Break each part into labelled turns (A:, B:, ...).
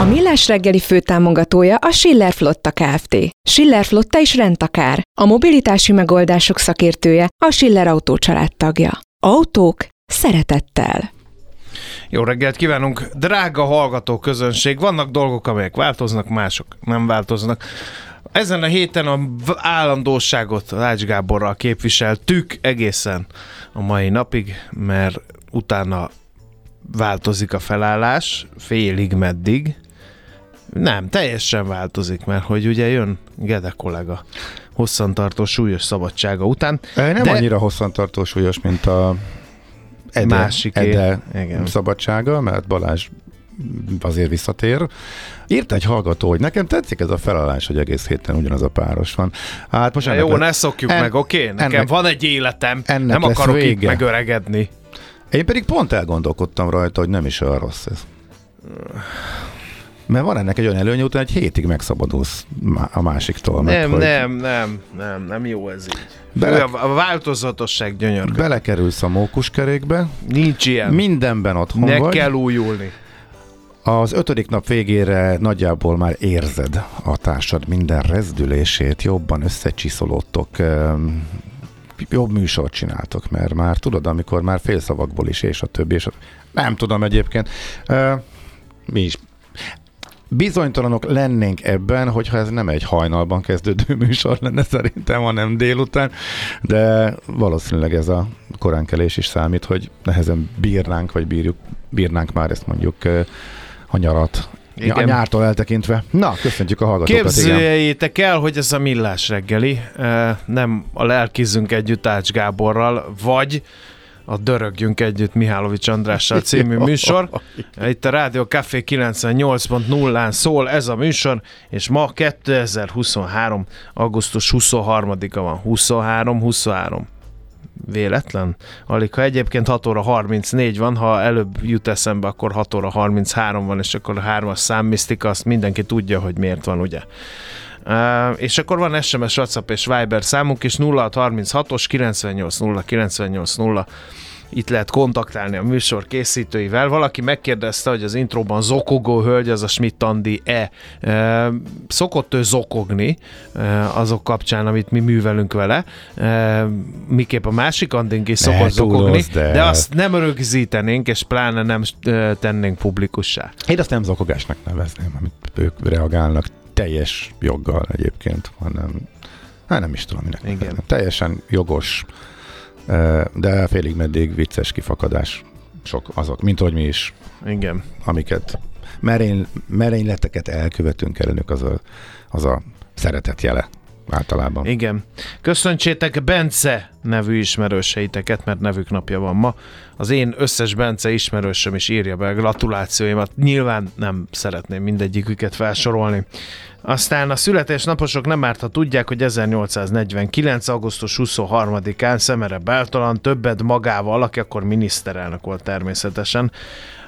A: A Millás reggeli főtámogatója a Schiller Flotta Kft. Schiller Flotta is rendtakár. A mobilitási megoldások szakértője a Schiller Autó tagja. Autók szeretettel.
B: Jó reggelt kívánunk, drága hallgató közönség. Vannak dolgok, amelyek változnak, mások nem változnak. Ezen a héten a állandóságot Lács Gáborral képviseltük egészen a mai napig, mert utána változik a felállás, félig meddig. Nem, teljesen változik, mert hogy ugye jön Gede kollega hosszantartó súlyos szabadsága után.
C: Nem de... annyira hosszantartó súlyos, mint a Ede,
B: Másik
C: Ede Igen. szabadsága, mert Balázs azért visszatér. Írt egy hallgató, hogy nekem tetszik ez a felállás, hogy egész héten ugyanaz a páros van.
B: Hát most ennek Jó, le... ne szokjuk en... meg, oké? Okay? Nekem ennek... van egy életem, ennek nem akarok vége. itt megöregedni.
C: Én pedig pont elgondolkodtam rajta, hogy nem is olyan rossz ez. Mert van ennek egy olyan előnye, után egy hétig megszabadulsz a másiktól.
B: Nem,
C: hogy...
B: nem, nem, nem, nem jó ez így. Bele... A változatosság gyönyörű.
C: Belekerülsz a mókuskerékbe.
B: Nincs ilyen.
C: Mindenben otthon
B: ne
C: vagy.
B: kell újulni.
C: Az ötödik nap végére nagyjából már érzed a társad minden rezdülését, jobban összecsiszolódtok, jobb műsort csináltok, mert már tudod, amikor már félszavakból is, és a többi, és a... nem tudom egyébként. Mi is bizonytalanok lennénk ebben, hogyha ez nem egy hajnalban kezdődő műsor lenne szerintem, hanem délután, de valószínűleg ez a koránkelés is számít, hogy nehezen bírnánk, vagy bírjuk, bírnánk már ezt mondjuk a nyarat igen. A nyártól eltekintve. Na, köszöntjük a hallgatókat.
B: Képzeljétek el, hogy ez a millás reggeli, nem a lelkizünk együtt Ács Gáborral, vagy a Dörögjünk együtt Mihálovics Andrással című műsor. Itt a Rádió Café 98.0-án szól ez a műsor, és ma 2023. augusztus 23-a van. 23-23 véletlen. Alig, ha egyébként 6 óra 34 van, ha előbb jut eszembe, akkor 6 óra 33 van, és akkor a hármas számmisztika, azt mindenki tudja, hogy miért van, ugye? És akkor van SMS, WhatsApp és Viber számunk is 0636-os 980 980 itt lehet kontaktálni a műsor készítőivel. Valaki megkérdezte, hogy az intróban zokogó hölgy, az a Schmidt Andi-e. E, szokott ő zokogni e, azok kapcsán, amit mi művelünk vele. E, miképp a másik Andink is szokott ne, zokogni, de... de azt nem rögzítenénk, és pláne nem tennénk publikussá.
C: Én azt nem zokogásnak nevezném, amit ők reagálnak teljes joggal egyébként, hanem hát nem is tudom, minek. Igen. Teljesen jogos de félig meddig vicces kifakadás sok azok, mint hogy mi is.
B: Igen.
C: Amiket merény, merényleteket elkövetünk ellenük, az a, az a szeretet jele általában.
B: Igen. Köszöntsétek Bence nevű ismerőseiteket, mert nevük napja van ma. Az én összes Bence ismerősöm is írja be a gratulációimat. Nyilván nem szeretném mindegyiküket felsorolni. Aztán a születésnaposok nem árt, ha tudják, hogy 1849. augusztus 23-án Szemere Beltalan többet magával, aki akkor miniszterelnök volt természetesen,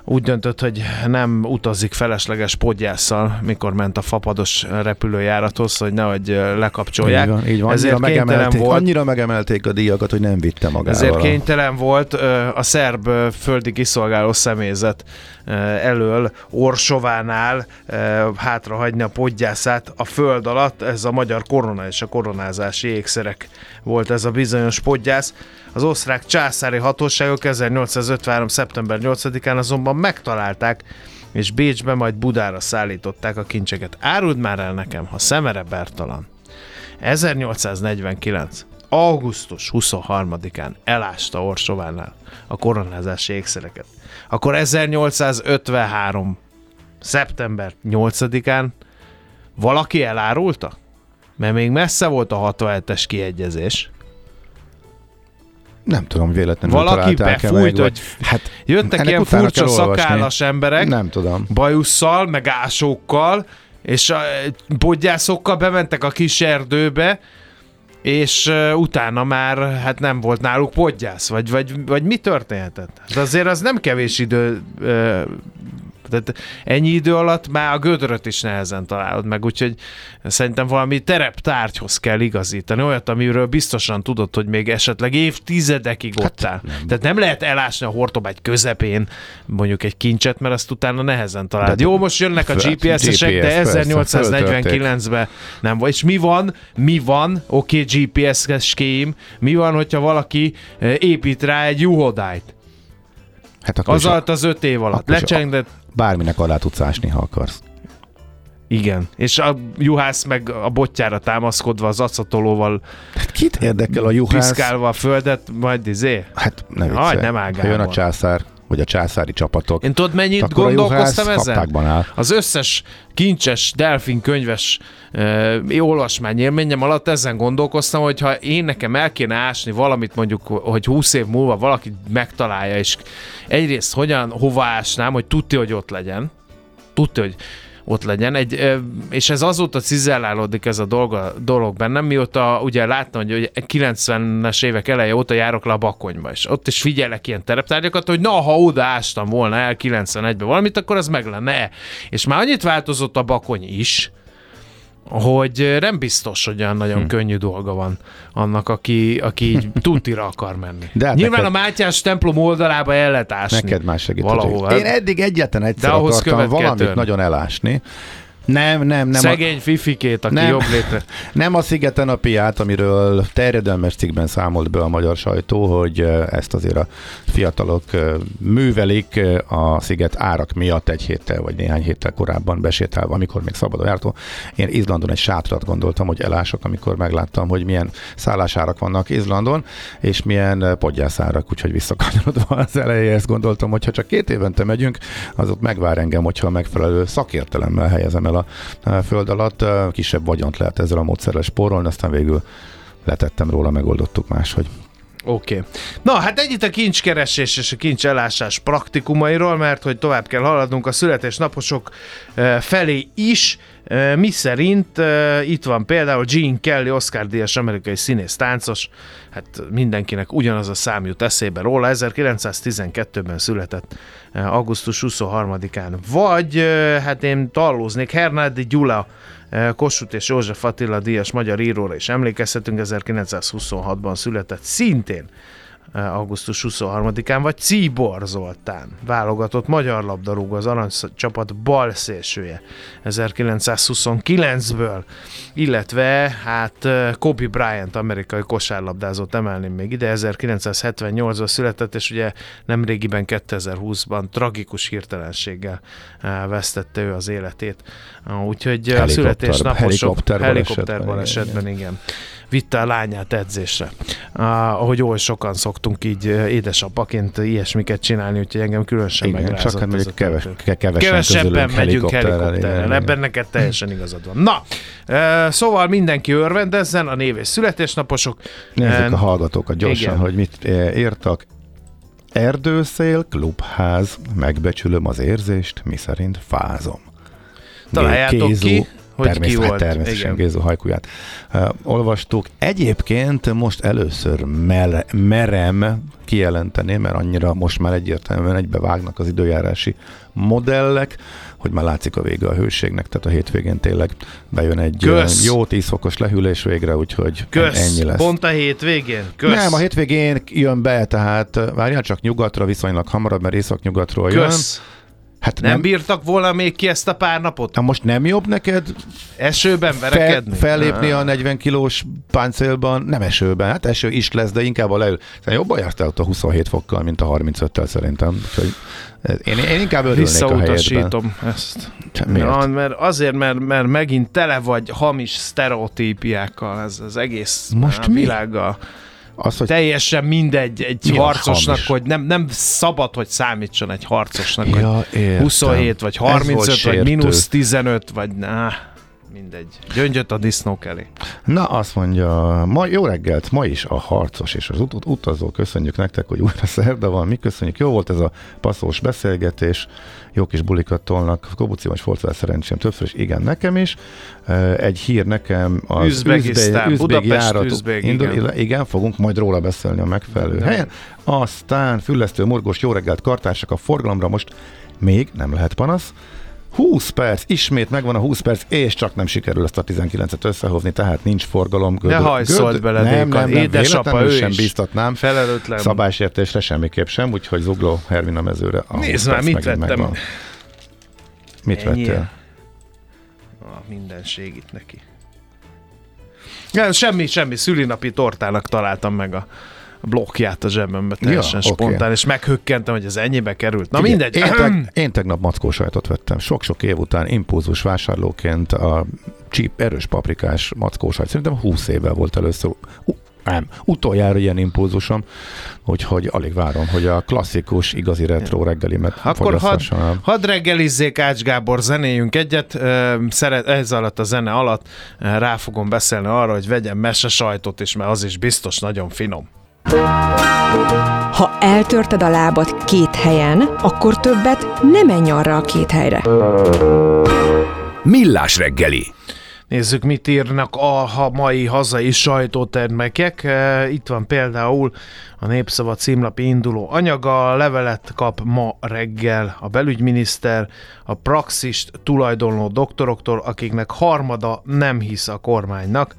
B: úgy döntött, hogy nem utazik felesleges podgyásszal, mikor ment a fapados repülőjárathoz, hogy nehogy lekapcsolják.
C: Így van, így van.
B: Ezért
C: Annyira, megemelték,
B: volt,
C: annyira megemelték a díjakat, hogy nem vitte magával.
B: ezért kénytelen volt a szerb földi kiszolgáló személyzet elől Orsovánál ö, hátrahagyni a podgyászát a föld alatt. Ez a magyar korona és a koronázási ékszerek volt ez a bizonyos podgyász. Az osztrák császári hatóságok 1853. szeptember 8-án azonban megtalálták, és Bécsbe, majd Budára szállították a kincseket. Áruld már el nekem, ha Szemere Bertalan 1849. augusztus 23-án elásta Orsovánál a koronázási ékszereket, akkor 1853. szeptember 8-án valaki elárulta? Mert még messze volt a 67-es kiegyezés.
C: Nem tudom, véletlenül
B: Valaki befújt, hogy
C: hát
B: jöttek ilyen furcsa szakállas emberek,
C: Nem tudom.
B: bajusszal, meg ásókkal, és a podgyászokkal bementek a kis erdőbe, és utána már hát nem volt náluk podgyász, vagy, vagy, vagy mi történhetett? De azért az nem kevés idő, tehát ennyi idő alatt már a gödröt is nehezen találod meg, úgyhogy szerintem valami tereptárgyhoz kell igazítani, olyat, amiről biztosan tudod, hogy még esetleg évtizedekig ott áll. Nem. Tehát nem lehet elásni a hortobágy közepén mondjuk egy kincset, mert azt utána nehezen találod.
C: De-
B: Jó, most jönnek a GPS-esek,
C: GPS,
B: de
C: persze,
B: 1849-ben nem volt. És mi van, mi van, oké, okay, GPS-es kém, mi van, hogyha valaki eh, épít rá egy juhodályt?
C: Hát akkor
B: Az alatt az öt év alatt. Lecsengdet,
C: bárminek alá tudsz ásni, ha akarsz.
B: igen. És a juhász meg a botjára támaszkodva az acatolóval
C: Hát kit érdekel a juhász?
B: piszkálva a földet, majd izé.
C: Hát ne viccelj.
B: nem áll,
C: Ha jön a császár, vagy a császári csapatok,
B: Én tudod, mennyit gondolkoztam ezen? Az összes kincses, delfin könyves uh, olvasmány élményem alatt ezen gondolkoztam, hogy ha én nekem el kéne ásni valamit, mondjuk, hogy 20 év múlva valaki megtalálja, és egyrészt hogyan, hova ásnám, hogy tudja, hogy ott legyen, tudja, hogy ott legyen, egy, és ez azóta cizellálódik ez a dolga, dolog bennem, mióta ugye láttam, hogy ugye 90-es évek eleje óta járok le a Bakonyba, és ott is figyelek ilyen tereptárgyakat, hogy na, ha oda ástam volna el 91-ben valamit, akkor az meg lenne. És már annyit változott a Bakony is, hogy nem biztos, hogy olyan nagyon hm. könnyű dolga van annak, aki, aki így tutira akar menni.
C: De hát
B: Nyilván
C: neked-
B: a Mátyás templom oldalába el lehet ásni.
C: Neked más segített.
B: Valahova.
C: Én eddig egyetlen egyszer
B: De ahhoz
C: akartam valamit
B: törni.
C: nagyon elásni. Nem, nem, nem.
B: Szegény fifikét, aki
C: Nem.
B: jobb létre.
C: Nem a szigeten a piát, amiről terjedelmes cikkben számolt be a magyar sajtó, hogy ezt azért a fiatalok művelik a sziget árak miatt egy héttel vagy néhány héttel korábban besétálva, amikor még szabadon jártó. Én Izlandon egy sátrat gondoltam, hogy elások, amikor megláttam, hogy milyen szállásárak vannak Izlandon, és milyen podgyászárak, úgyhogy visszakanyarodva az elejéhez gondoltam, hogy ha csak két évente megyünk, az ott megvár engem, hogyha a megfelelő szakértelemmel helyezem el a a föld alatt. Ö, Kisebb vagyont lehet ezzel a módszerrel spórolni, aztán végül letettem róla, megoldottuk máshogy.
B: Oké. Okay. Na, hát ennyit a kincskeresés és a kincs elásás praktikumairól, mert hogy tovább kell haladnunk a születésnaposok eh, felé is, eh, mi szerint itt van például Gene Kelly, Oscar díjas amerikai színész táncos, hát mindenkinek ugyanaz a szám jut eszébe róla, 1912-ben született augusztus 23-án. Vagy, hát én tallóznék, Hernádi Gyula, Kossuth és József Attila díjas magyar íróra is emlékezhetünk, 1926-ban született szintén augusztus 23-án, vagy Cíbor Zoltán, válogatott magyar labdarúgó, az aranycsapat bal szélsője 1929-ből, illetve hát eh, Kobe Bryant, amerikai kosárlabdázót emelném még ide, 1978-ban született, és ugye nemrégiben 2020-ban tragikus hirtelenséggel eh, vesztette ő az életét. Úgyhogy a születésnaposok
C: helikopter
B: helikopter
C: balesetben,
B: balesetben, igen. Vitte a lányát edzésre. Ah, ahogy oly sokan szoktunk így édesapaként ilyesmiket csinálni, úgyhogy engem különösen
C: Igen,
B: megrázott.
C: csak hát
B: ez a
C: keves, kevesen
B: Kevesebben megyünk
C: helikopterrel,
B: ebben neked teljesen igazad van. Na, eh, szóval mindenki örvendezzen, a név és születésnaposok.
C: Nézzük
B: Eh,
C: a hallgatókat gyorsan,
B: igen.
C: hogy mit írtak. Erdőszél, klubház, megbecsülöm az érzést, mi szerint fázom.
B: Találjátok
C: Gézu,
B: ki, hogy
C: természet,
B: ki volt.
C: Természetesen. Gézu hajkuját uh, olvastuk. Egyébként most először mele, merem kijelenteni, mert annyira most már egyértelműen egybevágnak az időjárási modellek, hogy már látszik a vége a hőségnek, tehát a hétvégén tényleg bejön egy
B: Kösz.
C: jó 10 fokos lehűlés végre, úgyhogy
B: Kösz,
C: ennyi lesz.
B: pont a hétvégén? Kösz.
C: Nem, a hétvégén jön be, tehát várjál csak nyugatra viszonylag hamarabb, mert észak-nyugatról jön. Hát
B: Nem,
C: nem,
B: bírtak volna még ki ezt a pár napot?
C: Na most nem jobb neked
B: Esőben
C: fel,
B: verekedni?
C: fellépni
B: Ah.
C: a 40 kilós páncélban? Nem esőben, hát eső is lesz, de inkább a leül. Szerintem jobban jártál ott a 27 fokkal, mint a 35-tel szerintem. Úgyhogy eh, én, én inkább örülnék a.
B: Visszautasítom ezt.
C: Miért?
B: Ja, mert azért, mert, mert megint tele vagy hamis sztereotípiákkal, ez az egész
C: Most
B: a
C: mi?
B: világgal.
C: Az, hogy
B: Teljesen mindegy egy
C: Mi
B: harcosnak,
C: hamis?
B: hogy nem, nem szabad, hogy számítson egy harcosnak, hogy
C: ja, értem.
B: 27 vagy
C: Ez volt
B: 35 vagy mínusz 15 vagy na, mindegy. Gyöngyöt a disznók elé.
C: Na, azt mondja, ma jó reggelt, ma is a harcos és az ut- ut- utazó. Köszönjük nektek, hogy újra szerda van. Mi köszönjük. Jó volt ez a passzós beszélgetés. Jó kis bulikat tolnak. Kobuci vagy volt vele szerencsém többször, és igen, nekem is. Egy hír nekem az
B: Üzbegisztán,
C: üzbe-
B: Budapest,
C: járat
B: üzbég,
C: indul,
B: igen.
C: igen, fogunk majd róla beszélni a megfelelő
B: De.
C: helyen. Aztán füllesztő morgós jó reggelt kartársak a forgalomra most még nem lehet panasz. 20 perc, ismét megvan a 20 perc, és csak nem sikerül ezt a 19-et összehozni, tehát nincs forgalom.
B: Ne hajszolt bele,
C: nem, nem, nem,
B: Édesapa, ő
C: sem
B: is.
C: bíztatnám.
B: Felelőtlen.
C: Szabálysértésre semmiképp sem, úgyhogy Zugló Hermina mezőre. a 20
B: Nézd már, mit vettem.
C: megvan. Mit
B: Ennyi.
C: vettél?
B: A mindenség itt neki. Nem, semmi, semmi. Szülinapi tortának találtam meg a blokkját a zsebembe teljesen
C: Ja,
B: spontán, és meghökkentem, hogy ez ennyibe került. Na
C: Figyelj,
B: mindegy.
C: Én, teg, én tegnap mackó sajtot vettem. Sok-sok év után impulzus vásárlóként a csíp, erős paprikás mackó sajt. Szerintem 20 évvel volt először. Nem, utoljára ilyen impulzusom, úgyhogy alig várom, hogy a klasszikus, igazi retro reggelimet
B: Akkor hadd had reggelizzék Ács Gábor, zenéjünk egyet. Szeret, ez alatt a zene alatt rá fogom beszélni arra, hogy vegyem mese sajtot is, mert az is biztos nagyon finom.
A: Ha eltörted a lábad két helyen, akkor többet nem menj arra a két helyre.
D: Millás reggeli.
B: Nézzük, mit írnak a mai hazai sajtótermékek. E, Itt van például a Népszava címlapi induló anyaga. A levelet kap ma reggel a belügyminiszter a praxist tulajdonló doktoroktól, akiknek harmada nem hisz a kormánynak.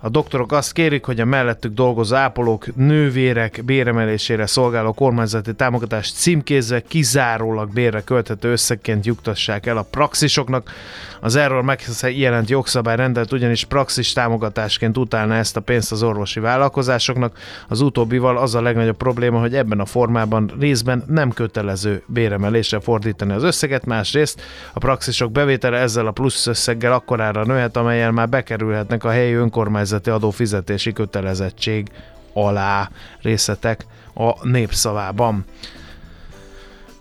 B: A doktorok azt kérik, hogy a mellettük dolgozó ápolók, nővérek béremelésére szolgáló kormányzati támogatást címkézve kizárólag bérre költhető összegként juktassák el a praxisoknak. Az erről megjelent jogszabály rendelt ugyanis praxis támogatásként utálna ezt a pénzt az orvosi vállalkozásoknak. Az utóbbival az a legnagyobb probléma, hogy ebben a formában részben nem kötelező béremelésre fordítani az összeget, másrészt a praxisok bevétele ezzel a plusz összeggel akkorára nőhet, amelyel már bekerülhetnek a helyi önkormányzati adófizetési kötelezettség alá részletek a népszavában.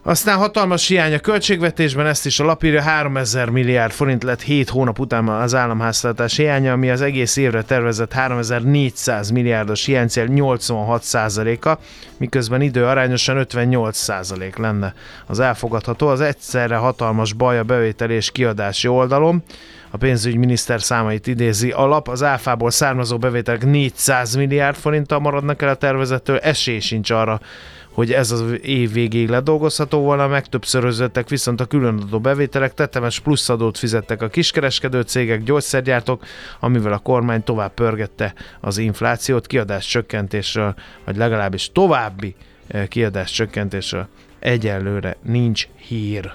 B: Aztán hatalmas hiány a költségvetésben, ezt is a lapírja 3000 milliárd forint lett 7 hónap után az államháztartás hiánya, ami az egész évre tervezett 3400 milliárdos hiánycél 86% a miközben idő arányosan 58% lenne az elfogadható. Az egyszerre hatalmas baj a bevételi és kiadási oldalon. A pénzügyminiszter számait idézi. Alap, az áfából származó bevételek 400 milliárd forinttal maradnak el a tervezettől, esély sincs arra, hogy ez az év végéig ledolgozható volna, megtöbbszörözöttek viszont a különadó bevételek, tetemes pluszadót fizettek a kiskereskedő cégek, gyógyszergyártók, amivel a kormány tovább pörgette az inflációt, kiadás csökkentésről, vagy legalábbis további eh, kiadás csökkentésről. Egyelőre nincs hír.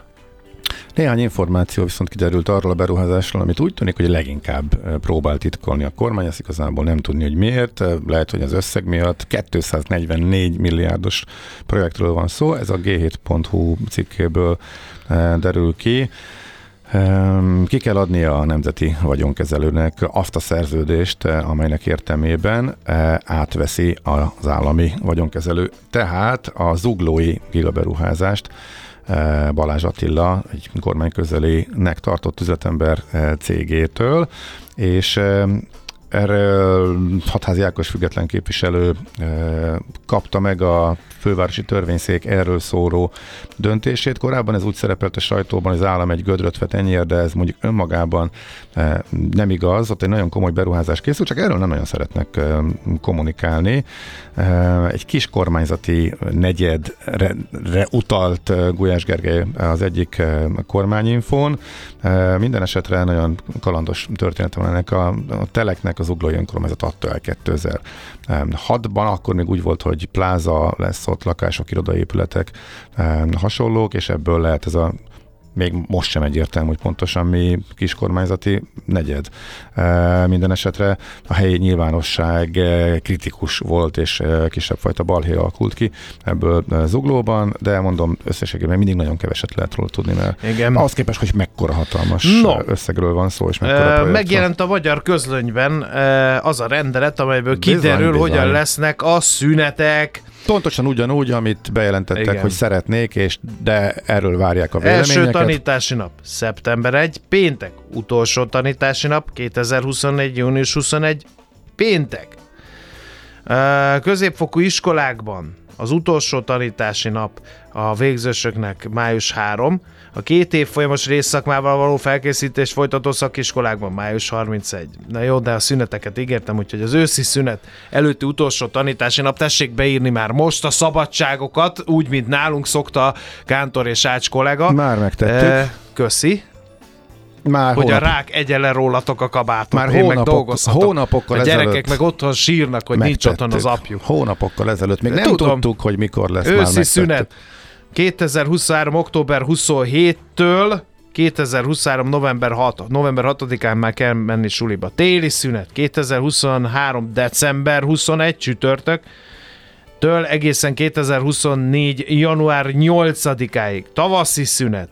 C: Néhány információ viszont kiderült arról a beruházásról, amit úgy tűnik, hogy leginkább próbál titkolni a kormány, ezt igazából nem tudni, hogy miért. Eh, Lehet, hogy az összeg miatt 244 milliárdos projektről van szó, ez a g7.hu cikkéből derül ki. Ehm, Ki kell adnia a nemzeti vagyonkezelőnek azt a szerződést, amelynek értelmében átveszi az állami vagyonkezelő. Tehát a zuglói gigaberuházást Balázs Attila, egy kormányközelének tartott üzletember eh, cégétől, és eh, erről Hatházi Ákos független képviselő kapta meg a fővárosi törvényszék erről szóró döntését. Korábban ez úgy szerepelt a sajtóban, hogy az állam egy gödröt vet ennyiért, de ez mondjuk önmagában nem igaz. Ott egy nagyon komoly beruházás készül, csak erről nem nagyon szeretnek kommunikálni. Egy kis kormányzati negyedre utalt Gulyás Gergely az egyik kormányinfón. Minden esetre nagyon kalandos történet van ennek a, a teleknek, az uglói önkormányzat adta el 2006-ban, akkor még úgy volt, hogy pláza lesz ott, lakások, irodaépületek hasonlók, és ebből lehet ez a még most sem egyértelmű, hogy pontosan mi kiskormányzati negyed. E, minden esetre a helyi nyilvánosság e, kritikus volt, és e, kisebb fajta balhé alakult ki ebből zuglóban, de mondom, összességében mindig nagyon keveset lehet róla tudni, mert Igen. ahhoz képest, hogy mekkora hatalmas no. összegről van szó, és mekkora
B: Megjelent van. a magyar közlönyben az a rendelet, amelyből kiderül, bizony, hogyan lesznek a szünetek,
C: Pontosan ugyanúgy, amit bejelentettek, Igen. hogy szeretnék, és de erről várják a véleményeket.
B: Első tanítási nap, szeptember 1, péntek. Utolsó tanítási nap, 2024. június 21, péntek. Középfokú iskolákban az utolsó tanítási nap a végzősöknek május 3, a két év folyamos részszakmával való felkészítés folytató szakiskolákban május 31. Na jó, de a szüneteket ígértem, úgyhogy az őszi szünet előtti utolsó tanítási nap tessék beírni már most a szabadságokat, úgy, mint nálunk szokta Kántor és Ács kollega.
C: Már megtettük. E,
B: köszi.
C: Már
B: hogy hónap... a rák egyen le rólatok a kabátot, Már én hónapok, meg
C: hónapokkal
B: A gyerekek ezelőtt meg otthon sírnak, hogy nincs otthon az apjuk.
C: Hónapokkal ezelőtt. Még nem Tudom, tudtuk, hogy mikor lesz
B: Őszi már szünet. 2023. október 27-től 2023. november 6. November 6-án már kell menni suliba. Téli szünet. 2023. december 21 csütörtök től egészen 2024. január 8-áig. Tavaszi szünet.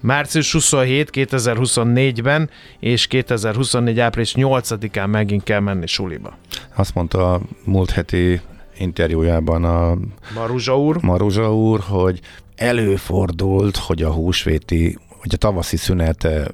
B: Március 27 2024-ben és 2024 április 8-án megint kell menni suliba.
C: Azt mondta a múlt heti interjújában a
B: Maruzsa úr,
C: Maruzsa úr hogy előfordult, hogy a húsvéti, hogy a tavaszi szünete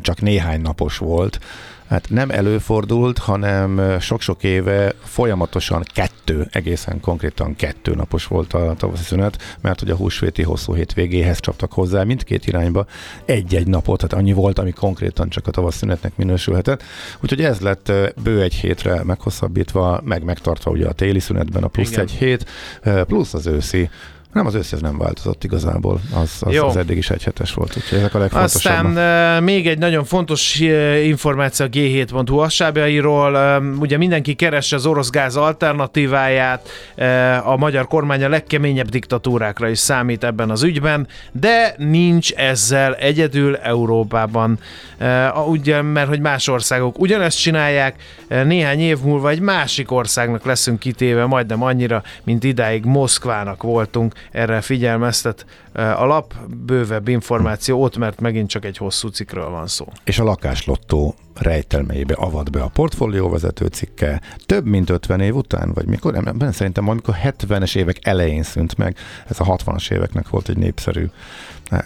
C: csak néhány napos volt, Hát nem előfordult, hanem sok-sok éve folyamatosan kettő, egészen konkrétan kettő napos volt a tavaszi szünet, mert hogy a húsvéti hosszú hétvégéhez csaptak hozzá mindkét irányba egy-egy napot, tehát annyi volt, ami konkrétan csak a tavasz szünetnek minősülhetett. Úgyhogy ez lett bő egy hétre meghosszabbítva, meg megtartva ugye a téli szünetben a plusz Igen. egy hét, plusz az őszi nem, az összes nem változott igazából, az, az, az eddig is egyhetes volt, úgyhogy ezek a legfontosabbak.
B: Aztán uh, még egy nagyon fontos uh, információ a G7.hu assábjairól, ugye mindenki keresse az orosz gáz alternatíváját, uh, a magyar kormány a legkeményebb diktatúrákra is számít ebben az ügyben, de nincs ezzel egyedül Európában, uh, ugye, mert hogy más országok ugyanezt csinálják, uh, néhány év múlva egy másik országnak leszünk kitéve majdnem annyira, mint idáig Moszkvának voltunk, erre figyelmeztet a lap, bővebb információ ott, mert megint csak egy hosszú cikkről van szó.
C: És a lakáslottó rejtelmeibe avat be a portfólióvezető cikke több mint 50 év után, vagy mikor? Nem, nem szerintem amikor 70-es évek elején szűnt meg, ez a 60-as éveknek volt egy népszerű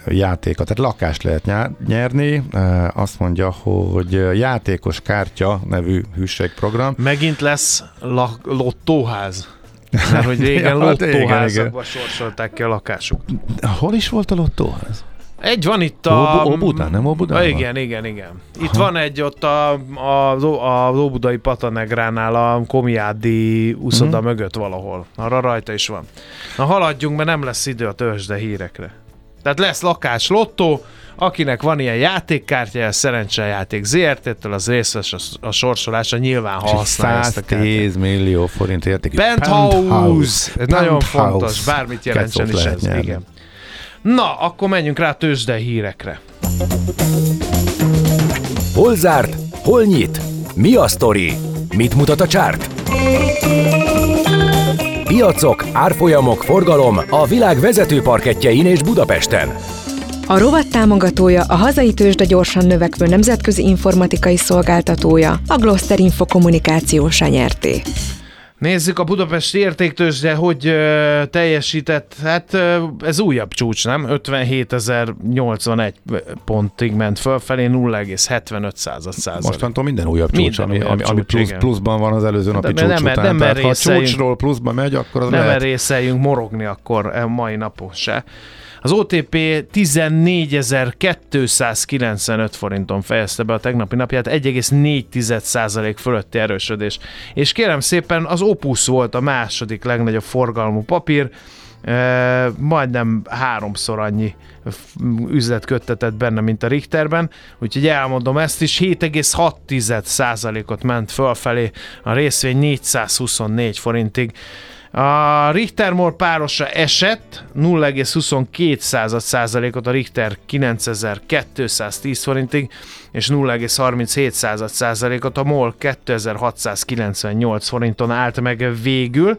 C: játéka. Tehát lakást lehet nyerni, azt mondja, hogy játékos kártya nevű hűségprogram.
B: Megint lesz la- lottóház. Mert hogy régen ja, hát lottóházakba sorsolták ki a lakásuk.
C: Hol is volt a lottóház?
B: Egy van itt a...
C: Óbudán, nem Óbudán?
B: Igen, igen, igen. Itt Aha. van egy ott a, a, a Óbudai Patanegránál a Komiádi úszoda uh-huh. mögött valahol. Arra rajta is van. Na haladjunk, mert nem lesz idő a törzsde hírekre. Tehát lesz lakás lottó, Akinek van ilyen játékkártya, szerencsejáték ZRT-től, az részes a, a sorsolása nyilván, ha használja
C: 110 millió forint értékű
B: Penthouse! Penthouse. Ez nagyon fontos, bármit jelentsen is ez. Nyerni. Igen. Na, akkor menjünk rá tőzsde hírekre.
D: Hol zárt? Hol nyit? Mi a sztori? Mit mutat a csárt? Piacok, árfolyamok, forgalom a világ vezető parketjein és Budapesten.
A: A rovat támogatója a hazai tőzsde gyorsan növekvő nemzetközi informatikai szolgáltatója, a Gloster Info kommunikáció nyerté.
B: Nézzük a Budapesti értéktőzsde, hogy ö, teljesített. Hát ö, ez újabb csúcs, nem? 57.081 pontig ment fölfelé, 0,75 század százalék.
C: Mostantól minden újabb csúcs,
B: Minden
C: ami,
B: újabb
C: ami, ami
B: csúcs,
C: plusz,
B: igen.
C: pluszban van az előző napi
B: De
C: csúcs
B: nem-
C: után.
B: nem
C: Tehát ha a csúcsról pluszba megy, akkor az
B: Nem
C: lehet.
B: merészeljünk morogni akkor e mai napon se. Az OTP 14.295 forinton fejezte be a tegnapi napját, 1,4% fölötti erősödés. És kérem szépen, az Opus volt a második legnagyobb forgalmú papír, e, majdnem háromszor annyi üzlet köttetett benne, mint a Richterben, úgyhogy elmondom ezt is, 7,6%-ot ment fölfelé, a részvény 424 forintig. A Richter MOL párosa esett 0,22 százalékot, a Richter 9210 forintig, és 0,37 százalékot, a MOL 2698 forinton állt meg végül.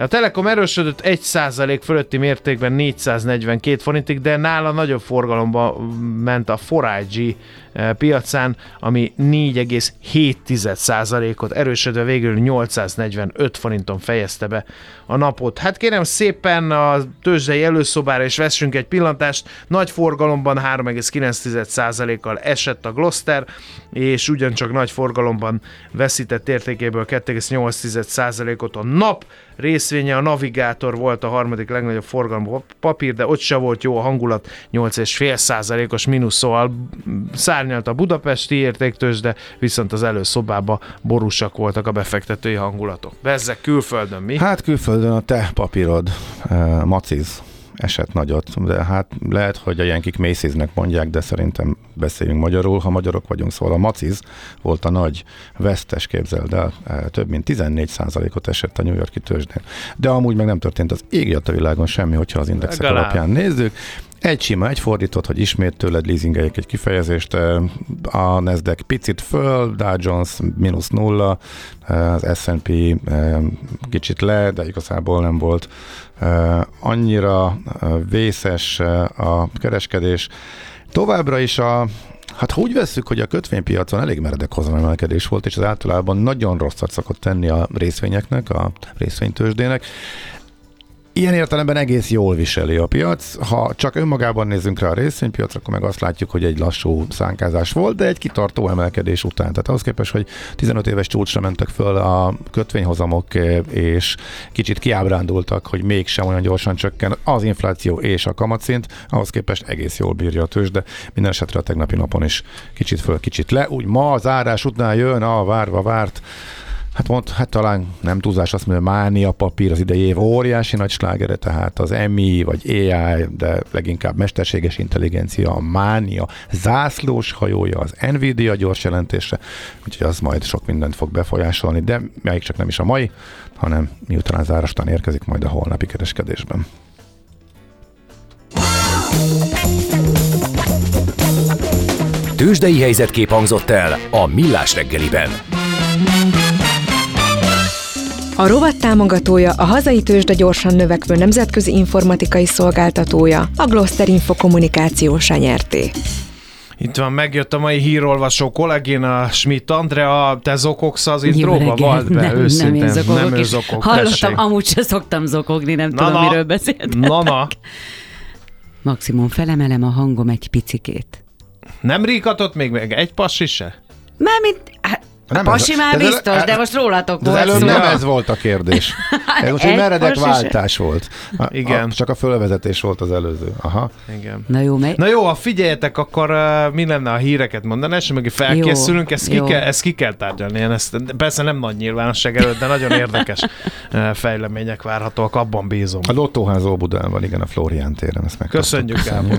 B: A Telekom erősödött 1 százalék fölötti mértékben 442 forintig, de nála nagyobb forgalomba ment a 4IG eh, piacán, ami 4,7 százalékot erősödve végül 845 forinton fejezte be a napot. Hát kérem szépen a tőzsdei előszobára is vessünk egy pillantást. Nagy forgalomban 3,9 százalékkal esett a Gloster, és ugyancsak nagy forgalomban veszített értékéből 2,8 százalékot a nap. Részvénye a Navigátor volt a harmadik legnagyobb forgalmú papír, de ott se volt jó a hangulat, 8,5 százalékos mínusz, szóval szárnyalt a budapesti értéktős, de viszont az előszobában borúsak voltak a befektetői hangulatok. Bezzek külföldön mi?
C: Hát külföldön a te papírod, uh, Maciz esett nagyot, de hát lehet, hogy a jenkik Macy's-nek mondják, de szerintem beszéljünk magyarul, ha magyarok vagyunk, szóval a Maciz volt a nagy vesztes képzeld el, eh, több mint 14%-ot esett a New Yorki tőzsdén. De amúgy meg nem történt az ég a világon semmi, hogyha az indexek
B: Legalább.
C: alapján nézzük. Egy sima, egy fordított, hogy ismét tőled leasingeljek egy kifejezést. A Nasdaq picit föl, Dow Jones mínusz nulla, az S&P kicsit le, de igazából nem volt annyira vészes a kereskedés. Továbbra is a Hát ha úgy vesszük, hogy a kötvénypiacon elég meredek hozamemelkedés volt, és az általában nagyon rosszat szokott tenni a részvényeknek, a részvénytősdének, Ilyen értelemben egész jól viseli a piac. Ha csak önmagában nézzünk rá a részvénypiacra, akkor meg azt látjuk, hogy egy lassú szánkázás volt, de egy kitartó emelkedés után. Tehát ahhoz képest, hogy 15 éves csúcsra mentek föl a kötvényhozamok, eh, és kicsit kiábrándultak, hogy mégsem olyan gyorsan csökken az infláció és a kamatszint, ahhoz képest egész jól bírja a tőzs, de minden esetre a tegnapi napon is kicsit föl, kicsit le. Úgy ma zárás után jön a várva várt Hát mond, hát talán nem túlzás azt mondja, mánia papír az idei év óriási nagy slágere, tehát az MI vagy AI, de leginkább mesterséges intelligencia, a mánia zászlós hajója az Nvidia gyors jelentése, úgyhogy az majd sok mindent fog befolyásolni, de még csak nem is a mai, hanem miután az zárastán érkezik majd a holnapi kereskedésben.
D: Tőzsdei helyzetkép hangzott el a Millás reggeliben.
A: A rovat támogatója a hazai tőzsde gyorsan növekvő nemzetközi informatikai szolgáltatója, a Gloster Info kommunikációs nyerté.
B: Itt van, megjött a mai hírolvasó kollégina Schmidt Andrea, te zokogsz az intróba? Vald be,
E: nem,
B: őszintén.
E: nem én zokogok,
B: nem ő zokog,
E: Hallottam,
B: tessék.
E: amúgy se szoktam zokogni, nem
B: Na,
E: tudom,
B: na.
E: miről beszéltek.
B: Na, na.
E: Maximum felemelem a hangom egy picikét.
B: Nem ríkatott még meg egy passi se?
E: Mármint, hát,
C: Nem
E: pasi
C: ez-
E: már
C: ez-
E: biztos, de most rólatok
C: De
E: volt
C: előbb
E: szó.
C: nem
B: Ja.
C: ez volt a kérdés. Ez most egy meredek
E: pasi se.
C: váltás volt. A,
B: Igen.
C: A, csak a fölvezetés volt az előző. Aha.
B: Igen.
E: Na jó, mely...
B: Na jó, ha figyeljetek, akkor uh, mi lenne a híreket mondani, és meg felkészülünk,
E: Jó,
B: ezt ki, kell, ezt ki kell tárgyalni. Én ezt, persze nem nagy nyilvánosság előtt, de nagyon érdekes fejlemények várhatóak, abban bízom.
C: A Lottóház Óbudán van, igen, a Florián téren. Ezt.
B: Köszönjük, Gábor.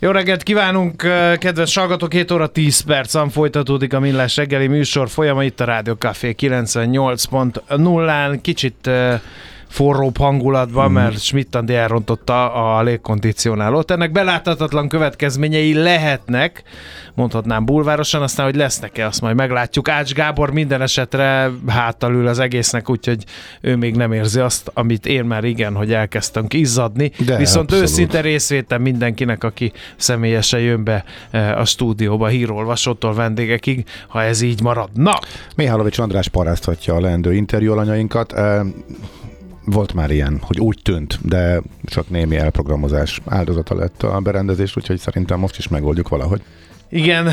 B: Jó reggelt kívánunk, kedves hallgatók, 7 óra 10 percen folytatódik a Millás reggeli műsor folyama itt a Rádió Café 98.0-án. Kicsit eh, forróbb hangulatban, mm. mert Schmidt Andi elrontotta a légkondicionálót. Ennek beláthatatlan következményei lehetnek, mondhatnám bulvárosan, aztán, hogy lesznek-e, azt majd meglátjuk. Ács Gábor minden esetre háttal ül az egésznek, úgyhogy ő még nem érzi azt, amit én már igen, hogy elkezdtünk izzadni.
C: De,
B: Viszont
C: abszolút.
B: őszinte részvétel mindenkinek, aki személyesen jön be eh, a stúdióba, hírolvasótól vendégekig, ha ez így marad. Na,
C: Mihálovics András paráztatja a leendő interjú alanyainkat. Volt már ilyen, hogy úgy tűnt, de csak némi elprogramozás áldozata lett a berendezés, úgyhogy szerintem most is megoldjuk valahogy.
B: Igen,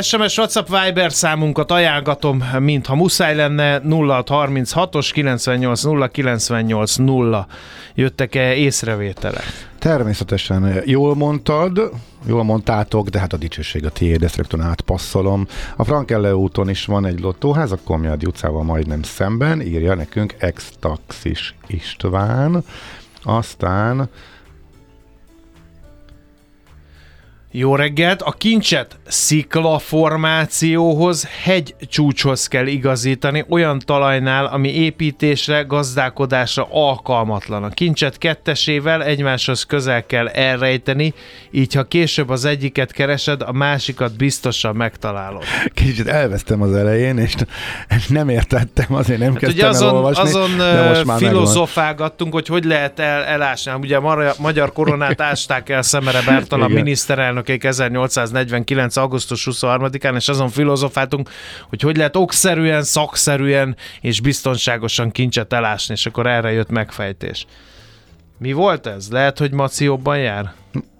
B: SMS, WhatsApp, Viber számunkat ajánlgatom, mintha muszáj lenne, 0636-os 980 980 jöttek-e észrevételek?
C: Természetesen jól mondtad, jól mondtátok, de hát a dicsőség a tiéd, ezt rögtön átpasszolom. A Frankelle úton is van egy lottóház, a Komjádi utcával majdnem szemben, írja nekünk ex-taxis István. Aztán
B: Jó reggelt! A kincset sziklaformációhoz, hegycsúcshoz kell igazítani, olyan talajnál, ami építésre, gazdálkodásra alkalmatlan. A kincset kettesével egymáshoz közel kell elrejteni, így ha később az egyiket keresed, a másikat biztosan megtalálod.
C: kicsit elvesztem az elején, és nem értettem, azért nem
B: Hát
C: kezdtem
B: ugye azon,
C: el olvasni,
B: azon
C: de most már megvan.
B: filozofálgattunk, hogy hogy lehet el, elásni. Ugye a magyar koronát ásták el Szemere Bertalan
C: Igen.
B: Miniszterelnökék 1849. augusztus 23-án, és azon filozofáltunk, hogy hogy lehet okszerűen, szakszerűen és biztonságosan kincset elásni, és akkor erre jött megfejtés. Mi volt ez? Lehet, hogy Maci jobban jár?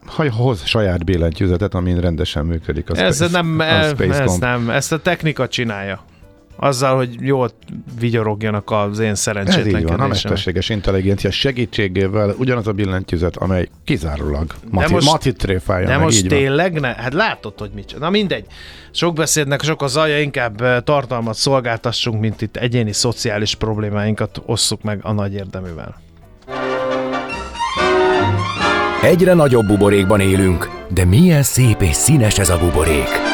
C: Ha hoz saját billentyűzetet, amin rendesen működik az
B: Ez nem,
C: a
B: ez,
C: Space
B: ez nem, ezt a technika csinálja. Azzal, hogy jól vigyorogjanak az én
C: Ez így van, a
B: szerencsétlenkedésem.
C: mesterséges intelligencia segítségével ugyanaz a billentyűzet, amely kizárólag Mati,
B: most-
C: Matit tréfálja
B: De
C: meg,
B: most
C: így van.
B: tényleg ne? Hát látod, hogy mit Na mindegy. Sok beszédnek sok az alja, inkább tartalmat szolgáltassunk, mint itt egyéni szociális problémáinkat osszuk meg a nagy érdeművel.
D: Egyre nagyobb buborékban élünk, de milyen szép és színes ez a buborék.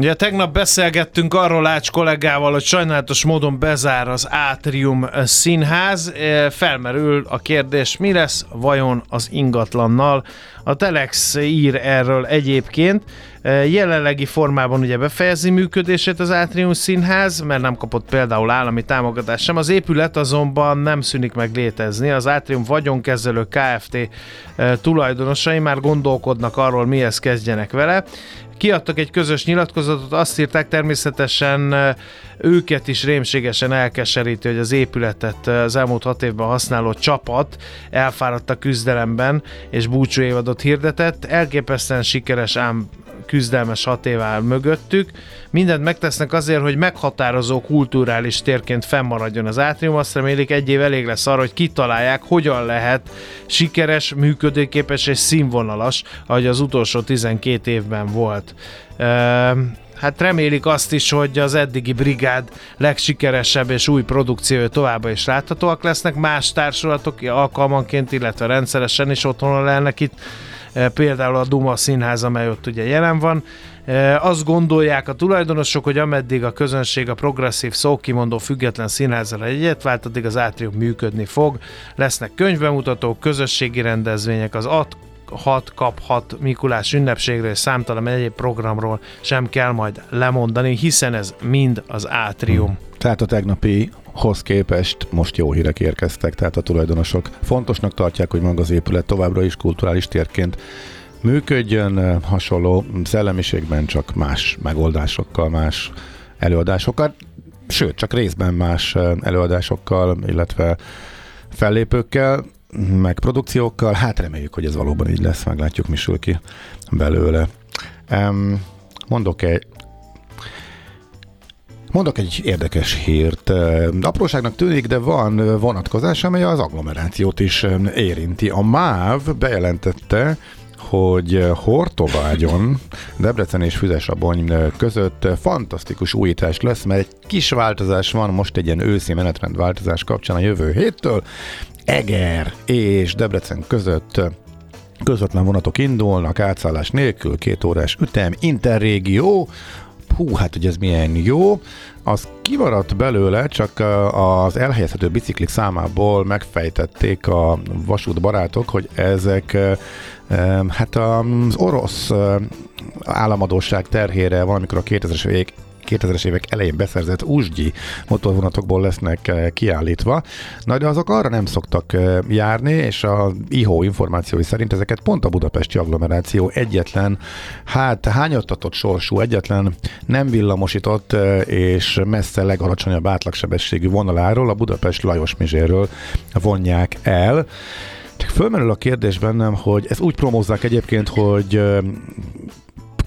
B: Ugye tegnap beszélgettünk arról Ács kollégával, hogy sajnálatos módon bezár az Átrium színház. Eh, Felmerül a kérdés, mi lesz vajon az ingatlannal? A Telex ír erről egyébként. Eh, Jelenlegi formában ugye befejezi működését az Átrium színház, mert nem kapott például állami támogatást sem. Az épület azonban nem szűnik meg létezni. Az Átrium vagyonkezelő Kft. eh, tulajdonosai már gondolkodnak arról, mihez kezdjenek vele kiadtak egy közös nyilatkozatot, azt írták természetesen őket is rémségesen elkeseríti, hogy az épületet az elmúlt hat évben használó csapat elfáradt a küzdelemben, és búcsú évadot hirdetett. Elképesztően sikeres ám küzdelmes hat év áll mögöttük. Mindent megtesznek azért, hogy meghatározó kulturális térként fennmaradjon az átrium. Azt remélik, egy év elég lesz arra, hogy kitalálják, hogyan lehet sikeres, működőképes és színvonalas, ahogy az utolsó 12 évben volt. Ehm, Hát remélik azt is, hogy az eddigi brigád legsikeresebb és új produkciója továbbra is láthatóak lesznek. Más társulatok alkalmanként, illetve rendszeresen is otthon lelnek itt például a Duma Színház, amely ott ugye jelen van. E, Azt gondolják a tulajdonosok, hogy ameddig a közönség a progresszív szókimondó független színházra egyet vált, addig az átrium működni fog. Lesznek könyvbemutatók, közösségi rendezvények, az at 6 kap 6 Mikulás ünnepségről és számtalan egyéb programról sem kell majd lemondani, hiszen ez mind az átrium.
C: Tehát a tegnapihoz képest most jó hírek érkeztek, tehát a tulajdonosok fontosnak tartják, hogy maga az épület továbbra is kulturális térként működjön hasonló szellemiségben, csak más megoldásokkal, más előadásokkal, sőt, csak részben más előadásokkal, illetve fellépőkkel. Meg produkciókkal. Hát reméljük, hogy ez valóban így lesz, meglátjuk, mi sül ki belőle. Mondok egy Mondok egy érdekes hírt. Apróságnak tűnik, de van vonatkozás, amely az agglomerációt is érinti. A MÁV bejelentette, hogy Hortobágyon, Debrecen és Füzesabony között fantasztikus újítás lesz, mert egy kis változás van most egy ilyen őszi menetrendváltozás kapcsán a jövő héttől. Eger és Debrecen között közvetlen vonatok indulnak, átszállás nélkül, két órás ütem, interrégió, hú, hát hogy ez milyen jó, az kimaradt belőle, csak az elhelyezhető biciklik számából megfejtették a vasútbarátok, hogy ezek hát az orosz államadóság terhére valamikor a 2000-es évek 2000-es évek elején beszerzett úsgyi motorvonatokból lesznek eh, kiállítva. Na de azok arra nem szoktak eh, járni, és a IHO információi szerint ezeket pont a budapesti agglomeráció egyetlen, hát hányattatott sorsú, egyetlen nem villamosított eh, és messze legalacsonyabb átlagsebességű vonaláról, a Budapest Lajos Mizséről vonják el. Fölmerül a kérdés bennem, hogy ezt úgy promózzák egyébként, hogy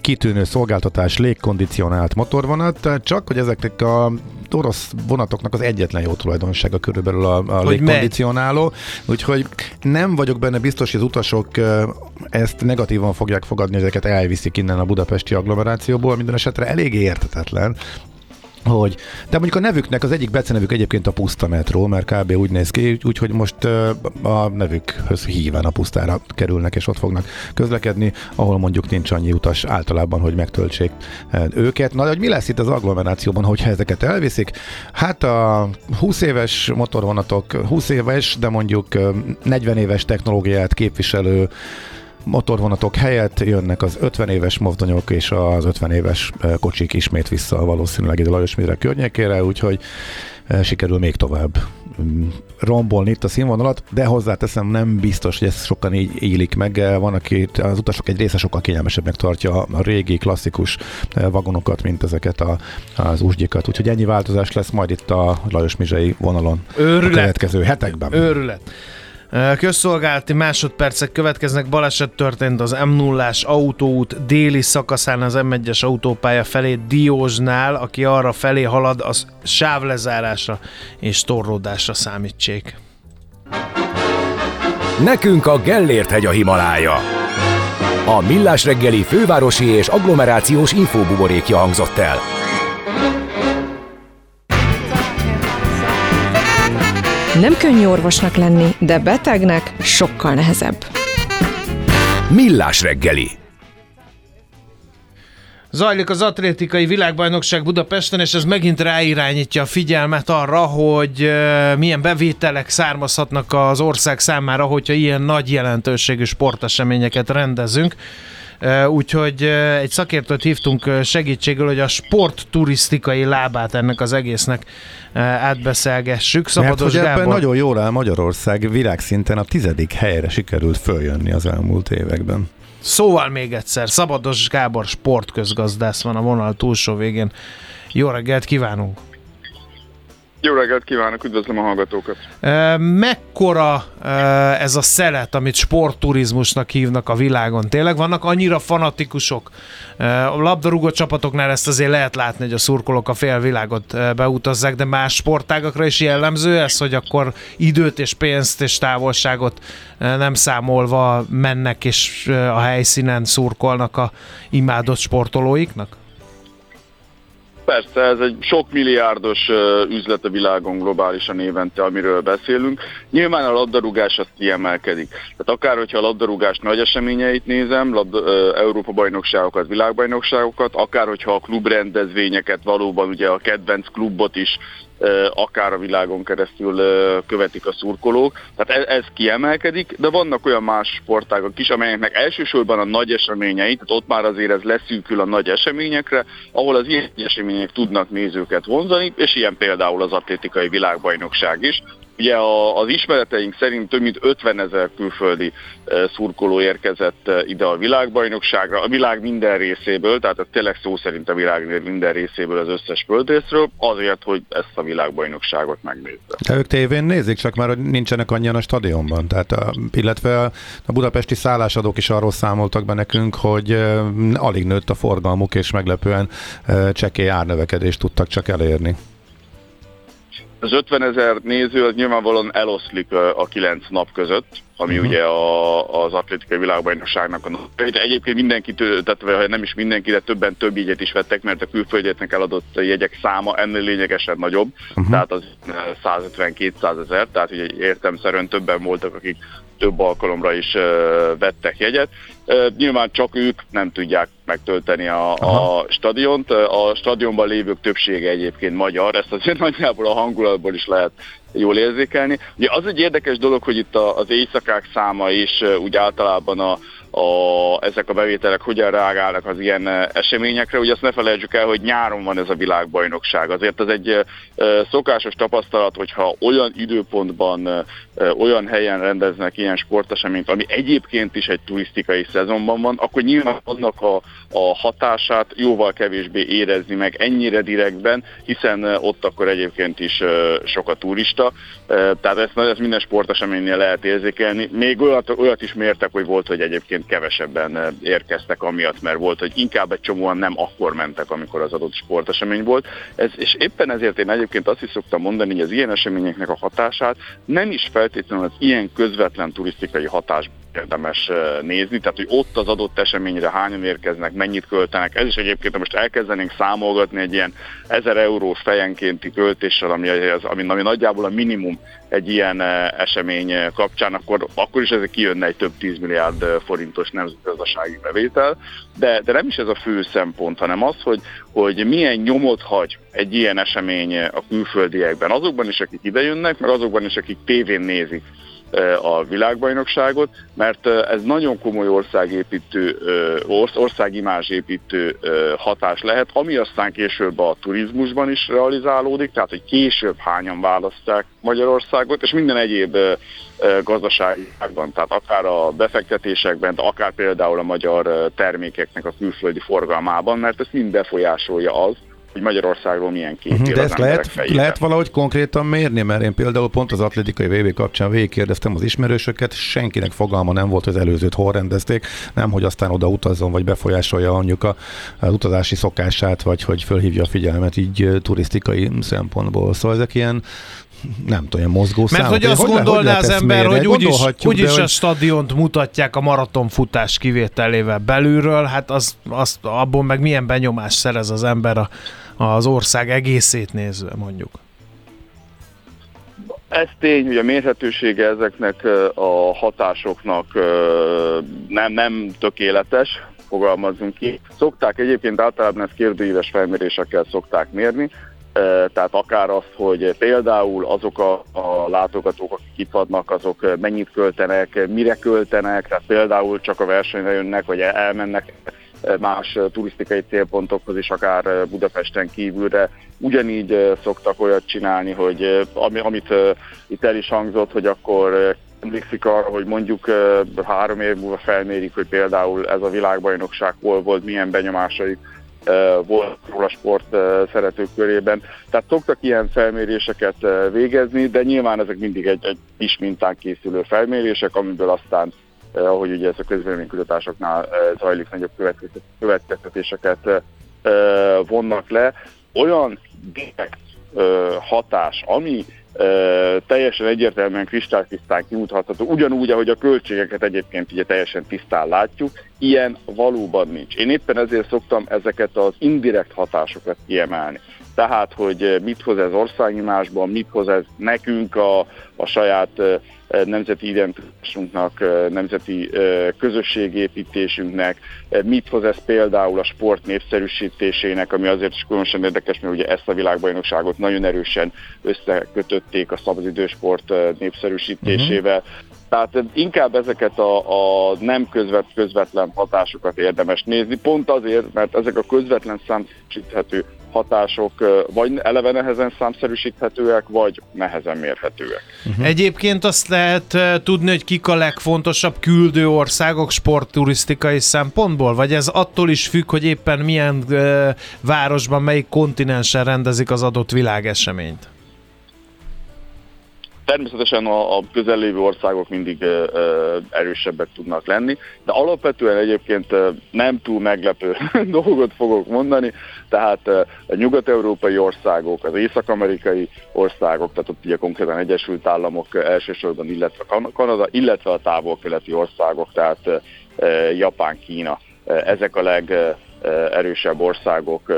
C: kitűnő szolgáltatás, légkondicionált motorvonat, csak hogy ezeknek a orosz vonatoknak az egyetlen jó tulajdonsága körülbelül a, a légkondicionáló, úgyhogy nem vagyok benne biztos, hogy az utasok ezt negatívan fogják fogadni, ezeket elviszik innen a budapesti agglomerációból, minden esetre elég értetetlen, hogy, de mondjuk a nevüknek az egyik becenevük egyébként a puszta metró, mert kb. úgy néz ki, úgyhogy most a nevükhöz híven a pusztára kerülnek, és ott fognak közlekedni, ahol mondjuk nincs annyi utas általában, hogy megtöltsék őket. Na, de hogy mi lesz itt az agglomerációban, hogyha ezeket elviszik? Hát a 20 éves motorvonatok, 20 éves, de mondjuk 40 éves technológiát képviselő motorvonatok helyett jönnek az 50 éves mozdonyok és az 50 éves kocsik ismét vissza valószínűleg ide Lajos Mire környékére, úgyhogy sikerül még tovább mm, rombolni itt a színvonalat, de hozzáteszem, nem biztos, hogy ez sokan így élik meg. Van, aki az utasok egy része sokkal kényelmesebbnek tartja a régi, klasszikus vagonokat, mint ezeket a, az úsgyikat. Úgyhogy ennyi változás lesz majd itt a Lajos Mizsai vonalon
B: Őrület.
C: a következő hetekben.
B: Őrület. Közszolgálati másodpercek következnek. Baleset történt az m 0 autóút déli szakaszán az M1-es autópálya felé Diózsnál, aki arra felé halad, az sávlezárásra és torlódásra számítsék.
D: Nekünk a Gellért hegy a Himalája. A Millás reggeli fővárosi és agglomerációs infóbuborékja hangzott el.
A: Nem könnyű orvosnak lenni, de betegnek sokkal nehezebb.
D: Millás reggeli.
B: Zajlik az atlétikai világbajnokság Budapesten, és ez megint ráirányítja a figyelmet arra, hogy milyen bevételek származhatnak az ország számára, hogyha ilyen nagy jelentőségű sporteseményeket rendezünk. Úgyhogy egy szakértőt hívtunk segítségül, hogy a sportturisztikai lábát ennek az egésznek átbeszélgessük.
C: Szabados Mert hogy ebben Gábor... nagyon jól áll Magyarország világszinten a tizedik helyre sikerült följönni az elmúlt években.
B: Szóval még egyszer, Szabados Gábor sportközgazdász van a vonal túlsó végén. Jó reggelt kívánunk!
F: Jó reggelt kívánok, üdvözlöm a hallgatókat!
B: Mekkora ez a szelet, amit sportturizmusnak hívnak a világon? Tényleg vannak annyira fanatikusok? A labdarúgó csapatoknál ezt azért lehet látni, hogy a szurkolók a félvilágot beutazzák, de más sportágakra is jellemző ez, hogy akkor időt és pénzt és távolságot nem számolva mennek és a helyszínen szurkolnak a imádott sportolóiknak?
F: Persze, ez egy sok milliárdos üzlet a világon globálisan évente, amiről beszélünk. Nyilván a labdarúgás azt kiemelkedik. Tehát akár, hogyha a labdarúgás nagy eseményeit nézem, labda, Európa bajnokságokat, világbajnokságokat, akár, hogyha a klubrendezvényeket valóban ugye a kedvenc klubot is akár a világon keresztül követik a szurkolók. Tehát ez, ez kiemelkedik, de vannak olyan más sportágok is, amelyeknek elsősorban a nagy eseményei, tehát ott már azért ez leszűkül a nagy eseményekre, ahol az ilyen események tudnak nézőket vonzani, és ilyen például az atlétikai világbajnokság is, Ugye a, az ismereteink szerint több mint 50 ezer külföldi e, szurkoló érkezett e, ide a világbajnokságra, a világ minden részéből, tehát a tényleg szó szerint a világ minden részéből az összes földrészről, azért, hogy ezt a világbajnokságot megnézze.
C: De ők tévén nézik, csak már hogy nincsenek annyian a stadionban, tehát a, illetve a budapesti szállásadók is arról számoltak be nekünk, hogy e, alig nőtt a forgalmuk, és meglepően csekély árnövekedést tudtak csak elérni
F: az 50 ezer néző az nyilvánvalóan eloszlik a 9 nap között, ami uh-huh. ugye a, az atlétikai világbajnokságnak a nap. Egyébként mindenki, tehát nem is mindenki, de többen több jegyet is vettek, mert a külföldieknek eladott jegyek száma ennél lényegesen nagyobb, uh-huh. tehát az 150-200 ezer, tehát ugye értemszerűen többen voltak, akik több alkalomra is vettek jegyet. Nyilván csak ők nem tudják megtölteni a, a stadiont. A stadionban lévők többsége egyébként magyar, ezt azért nagyjából a hangulatból is lehet jól érzékelni. Ugye az egy érdekes dolog, hogy itt az éjszakák száma is úgy általában a, a, ezek a bevételek hogyan reagálnak az ilyen eh, eseményekre. Ugye azt ne felejtsük el, hogy nyáron van ez a világbajnokság. Azért ez egy e, szokásos tapasztalat, hogyha olyan időpontban, e, olyan helyen rendeznek ilyen sporteseményt, ami egyébként is egy turisztikai szezonban van, akkor nyilván annak a, a hatását jóval kevésbé érezni meg ennyire direktben, hiszen ott akkor egyébként is sok a turista. Tehát ezt, ezt minden sporteseménynél lehet érzékelni. Még olyat, olyat is mértek, hogy volt, hogy egyébként kevesebben eh, érkeztek amiatt, mert volt, hogy inkább egy csomóan nem akkor mentek, amikor az adott sportesemény volt. Ez, és éppen ezért én egyébként azt is szoktam mondani, hogy az ilyen eseményeknek a hatását nem is feltétlenül az ilyen közvetlen turisztikai hatás érdemes nézni, tehát hogy ott az adott eseményre hányan érkeznek, mennyit költenek. Ez is egyébként, ha most elkezdenénk számolgatni egy ilyen 1000 eurós fejenkénti költéssel, ami, az, ami, ami nagyjából a minimum egy ilyen esemény kapcsán, akkor, akkor is ez kijönne egy több 10 milliárd forintos nemzetgazdasági bevétel, de, de nem is ez a fő szempont, hanem az, hogy, hogy milyen nyomot hagy egy ilyen esemény a külföldiekben, azokban is, akik idejönnek, meg azokban is, akik tévén nézik a világbajnokságot, mert ez nagyon komoly országépítő, országimázsépítő hatás lehet, ami aztán később a turizmusban is realizálódik, tehát hogy később hányan választják Magyarországot, és minden egyéb gazdaságban, tehát akár a befektetésekben, akár például a magyar termékeknek a külföldi forgalmában, mert ez mind befolyásolja az, hogy Magyarországról milyen kép uh-huh,
C: De ezt lehet, lehet valahogy konkrétan mérni, mert én például pont az atlétikai VB kapcsán végigkérdeztem az ismerősöket, senkinek fogalma nem volt, hogy az előzőt hol rendezték, nem, hogy aztán oda utazzon, vagy befolyásolja mondjuk a, az utazási szokását, vagy hogy fölhívja a figyelmet így turisztikai szempontból. Szóval ezek ilyen nem tudom, mozgó
B: Mert hogy azt hogy gondolná az ember, hogy úgyis, úgyis
C: hogy...
B: a stadiont mutatják a maratonfutás kivételével belülről, hát az, az, abból meg milyen benyomás szerez az ember a, az ország egészét nézve mondjuk.
F: Ez tény, hogy a mérhetősége ezeknek a hatásoknak nem, nem tökéletes, fogalmazunk ki. Szokták egyébként általában ezt kérdőíves felmérésekkel szokták mérni, tehát akár azt, hogy például azok a, a látogatók, akik itt vannak, azok mennyit költenek, mire költenek, tehát például csak a versenyre jönnek, vagy elmennek más turisztikai célpontokhoz is, akár Budapesten kívülre. Ugyanígy szoktak olyat csinálni, hogy ami, amit itt el is hangzott, hogy akkor emlékszik arra, hogy mondjuk három év múlva felmérik, hogy például ez a világbajnokság hol volt, milyen benyomásaik volt róla sport szeretők körében. Tehát szoktak ilyen felméréseket végezni, de nyilván ezek mindig egy, egy kis mintán készülő felmérések, amiből aztán ahogy ugye ez a közvéleménykutatásoknál zajlik, nagyobb következtetéseket vonnak le. Olyan direkt hatás, ami teljesen egyértelműen kristálytisztán kimutatható, ugyanúgy, ahogy a költségeket egyébként ugye teljesen tisztán látjuk, ilyen valóban nincs. Én éppen ezért szoktam ezeket az indirekt hatásokat kiemelni. Tehát, hogy mit hoz ez országimásban, mit hoz ez nekünk a, a saját nemzeti identitásunknak, nemzeti közösségépítésünknek, mit hoz ez például a sport népszerűsítésének, ami azért is különösen érdekes, mert ugye ezt a világbajnokságot nagyon erősen összekötötték a szabadidősport népszerűsítésével. Uh-huh. Tehát inkább ezeket a, a nem közvet, közvetlen hatásokat érdemes nézni, pont azért, mert ezek a közvetlen számíthető hatások vagy eleve nehezen számszerűsíthetőek, vagy nehezen mérhetőek.
B: Uh-huh. Egyébként azt lehet tudni, hogy kik a legfontosabb küldő országok sportturisztikai szempontból? Vagy ez attól is függ, hogy éppen milyen uh, városban, melyik kontinensen rendezik az adott világeseményt?
F: Természetesen a, a közellévő országok mindig ö, ö, erősebbek tudnak lenni, de alapvetően egyébként ö, nem túl meglepő dolgot fogok mondani, tehát ö, a nyugat-európai országok, az észak-amerikai országok, tehát ott ugye konkrétan Egyesült Államok elsősorban, illetve Kanada, illetve a távol-keleti országok, tehát ö, Japán, Kína, ezek a leg erősebb országok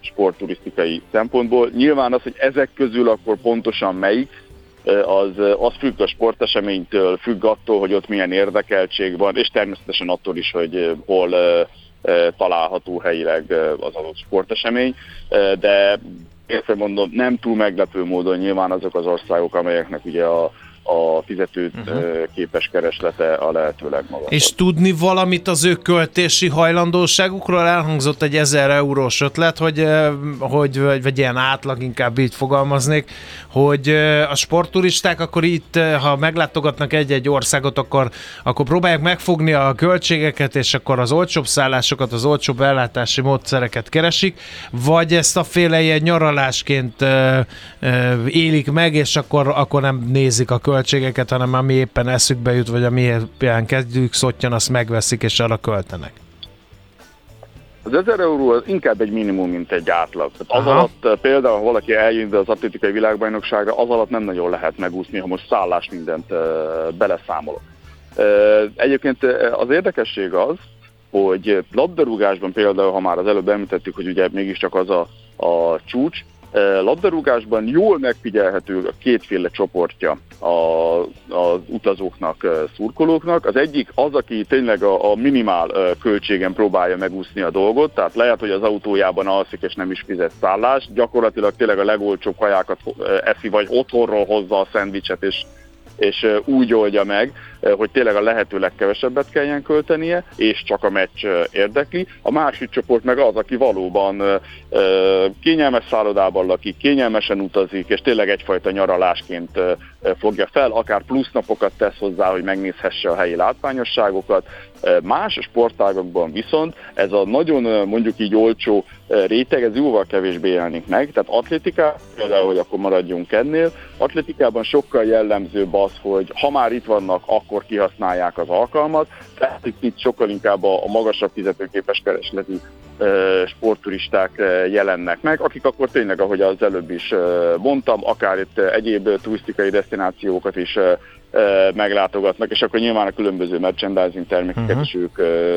F: sportturisztikai szempontból. Nyilván az, hogy ezek közül akkor pontosan melyik, az, az függ a sporteseménytől, függ attól, hogy ott milyen érdekeltség van, és természetesen attól is, hogy hol található helyileg az adott sportesemény, de értem mondom, nem túl meglepő módon nyilván azok az országok, amelyeknek ugye a, a fizető uh-huh. képes kereslete a lehető legmagasabb.
B: És tudni valamit az ő költési hajlandóságukról? Elhangzott egy 1000 eurós ötlet, hogy, hogy vagy, vagy ilyen átlag, inkább így fogalmaznék, hogy a sportturisták akkor itt, ha meglátogatnak egy-egy országot, akkor, akkor próbálják megfogni a költségeket, és akkor az olcsóbb szállásokat, az olcsóbb ellátási módszereket keresik, vagy ezt a féle ilyen nyaralásként élik meg, és akkor, akkor nem nézik a költségeket, hanem ami éppen eszükbe jut, vagy ami éppen kezdjük szottyan, azt megveszik, és arra költenek.
F: Az 1000 euró az inkább egy minimum, mint egy átlag. Tehát az alatt eh, például, ha valaki eljön az atlétikai világbajnokságra, az alatt nem nagyon lehet megúszni, ha most szállás mindent uh, beleszámolok. Uh, egyébként az érdekesség az, hogy labdarúgásban például, ha már az előbb említettük, hogy ugye mégiscsak az a, a csúcs, labdarúgásban jól megfigyelhető a kétféle csoportja az utazóknak, szurkolóknak. Az egyik az, aki tényleg a minimál költségen próbálja megúszni a dolgot, tehát lehet, hogy az autójában alszik és nem is fizet szállást, gyakorlatilag tényleg a legolcsóbb kajákat eszi, vagy otthonról hozza a szendvicset, és és úgy oldja meg, hogy tényleg a lehető legkevesebbet kelljen költenie, és csak a meccs érdekli. A másik csoport meg az, aki valóban kényelmes szállodában lakik, kényelmesen utazik, és tényleg egyfajta nyaralásként fogja fel, akár plusz napokat tesz hozzá, hogy megnézhesse a helyi látványosságokat. Más sportágokban viszont ez a nagyon mondjuk így olcsó réteg, ez jóval kevésbé jelenik meg. Tehát atlétika, például, hogy akkor maradjunk ennél, atlétikában sokkal jellemzőbb az, hogy ha már itt vannak, akkor kihasználják az alkalmat, tehát itt sokkal inkább a, magasabb fizetőképes keresletű sportturisták jelennek meg, akik akkor tényleg, ahogy az előbb is mondtam, akár itt egyéb turisztikai destinációkat is meglátogatnak, és akkor nyilván a különböző merchandising termékeket uh-huh. is ők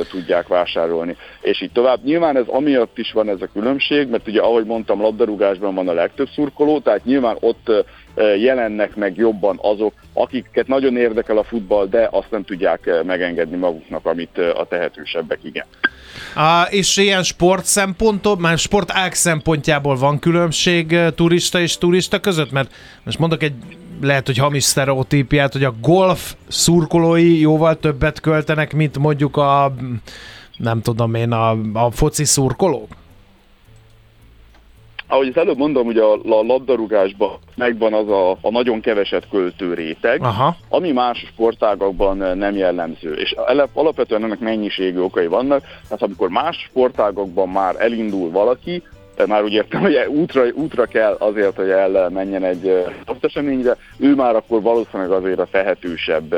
F: tudják vásárolni, és így tovább. Nyilván ez amiatt is van ez a különbség, mert ugye ahogy mondtam, labdarúgásban van a legtöbb szurkoló, tehát nyilván ott jelennek meg jobban azok, akiket nagyon érdekel a futball, de azt nem tudják megengedni maguknak, amit a tehetősebbek igen.
B: A, és ilyen sport szempontból, már sport ág szempontjából van különbség turista és turista között? Mert most mondok egy lehet, hogy hamis sztereotípiát, hogy a golf szurkolói jóval többet költenek, mint mondjuk a nem tudom én, a, a foci szurkolók?
F: Ahogy az előbb mondom, hogy a, a labdarúgásban megvan az a, a nagyon keveset költő réteg, Aha. ami más sportágakban nem jellemző. És alapvetően ennek mennyiségű okai vannak, tehát amikor más sportágakban már elindul valaki, tehát már úgy értem, hogy útra, útra kell azért, hogy elmenjen egy eseményre, ő már akkor valószínűleg azért a tehetősebb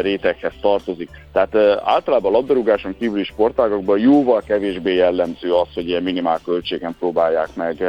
F: réteghez tartozik. Tehát általában a labdarúgáson kívüli sportágokban jóval kevésbé jellemző az, hogy ilyen minimál költségen próbálják meg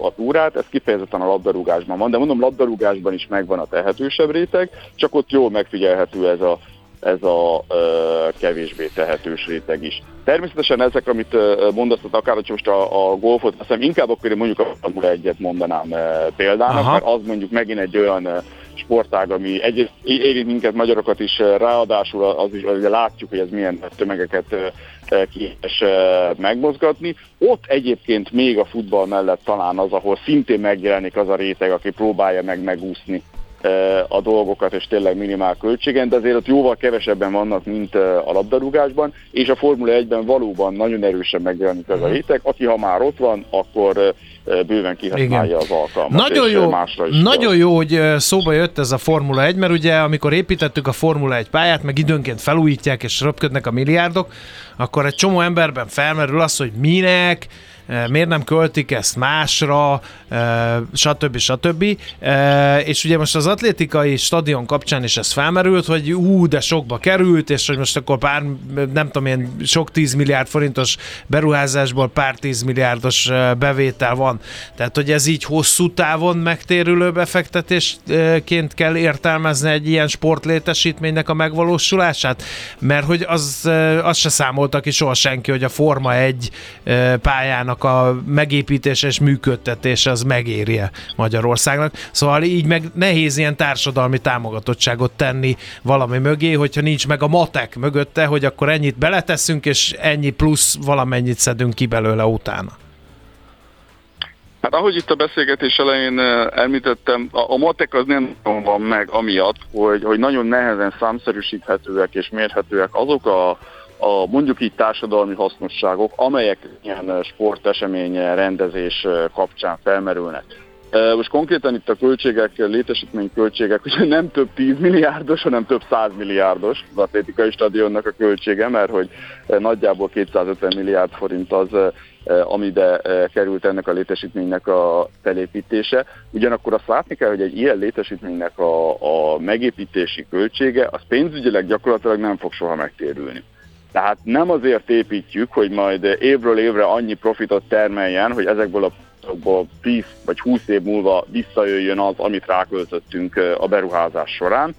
F: a túrát. Ez kifejezetten a labdarúgásban van, de mondom, labdarúgásban is megvan a tehetősebb réteg, csak ott jól megfigyelhető ez a ez a ö, kevésbé tehetős réteg is. Természetesen ezek, amit mondasz, akár hogy most a, a golfot, azt hiszem inkább akkor mondjuk a Formula 1 mondanám e, példának, Aha. mert az mondjuk megint egy olyan sportág, ami egy, érint minket magyarokat is, ráadásul az is, hogy látjuk, hogy ez milyen tömegeket képes megmozgatni. Ott egyébként még a futball mellett talán az, ahol szintén megjelenik az a réteg, aki próbálja meg megúszni a dolgokat, és tényleg minimál költségen, de azért ott jóval kevesebben vannak, mint a labdarúgásban, és a Formula 1-ben valóban nagyon erősen megjelenik ez a réteg, aki ha már ott van, akkor bőven kihasználja Igen. az alkalmat.
B: Nagyon jó, nagyon jó, hogy szóba jött ez a Formula 1, mert ugye amikor építettük a Formula 1 pályát, meg időnként felújítják és röpködnek a milliárdok, akkor egy csomó emberben felmerül az, hogy minek, miért nem költik ezt másra, eh, stb. stb. Eh, és ugye most az atlétikai stadion kapcsán is ez felmerült, hogy ú, de sokba került, és hogy most akkor pár, nem tudom én, sok 10 milliárd forintos beruházásból pár 10 milliárdos bevétel van. Tehát, hogy ez így hosszú távon megtérülő befektetésként kell értelmezni egy ilyen sportlétesítménynek a megvalósulását, mert hogy az, az se számolta ki soha senki, hogy a Forma egy pályának a megépítése és működtetése az megérje Magyarországnak. Szóval így meg nehéz ilyen társadalmi támogatottságot tenni valami mögé, hogyha nincs meg a matek mögötte, hogy akkor ennyit beleteszünk, és ennyi plusz valamennyit szedünk ki belőle utána.
F: Hát ahogy itt a beszélgetés elején eh, említettem, a, a matek az nem van meg amiatt, hogy, hogy nagyon nehezen számszerűsíthetőek és mérhetőek azok a a mondjuk így társadalmi hasznosságok, amelyek ilyen sportesemény rendezés kapcsán felmerülnek. Most konkrétan itt a költségek, létesítmény költségek, ugye nem több 10 milliárdos, hanem több 100 milliárdos az atlétikai stadionnak a költsége, mert hogy nagyjából 250 milliárd forint az, amibe került ennek a létesítménynek a felépítése. Ugyanakkor azt látni kell, hogy egy ilyen létesítménynek a, a megépítési költsége az pénzügyileg gyakorlatilag nem fog soha megtérülni. Tehát nem azért építjük, hogy majd évről évre annyi profitot termeljen, hogy ezekből a 10 vagy 20 év múlva visszajöjjön az, amit ráköltöttünk a beruházás során.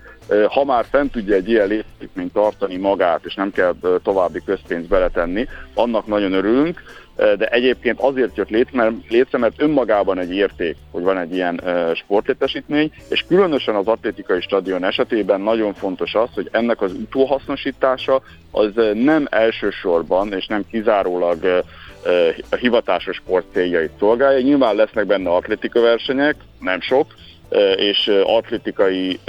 F: Ha már fent tudja egy ilyen létesítményt tartani magát, és nem kell további közpénzt beletenni, annak nagyon örülünk de egyébként azért jött létre, mert, létre, mert önmagában egy érték, hogy van egy ilyen sportlétesítmény, és különösen az atlétikai stadion esetében nagyon fontos az, hogy ennek az utóhasznosítása az nem elsősorban és nem kizárólag a hivatásos sport céljait szolgálja. Nyilván lesznek benne atlétika versenyek, nem sok, és atlétikai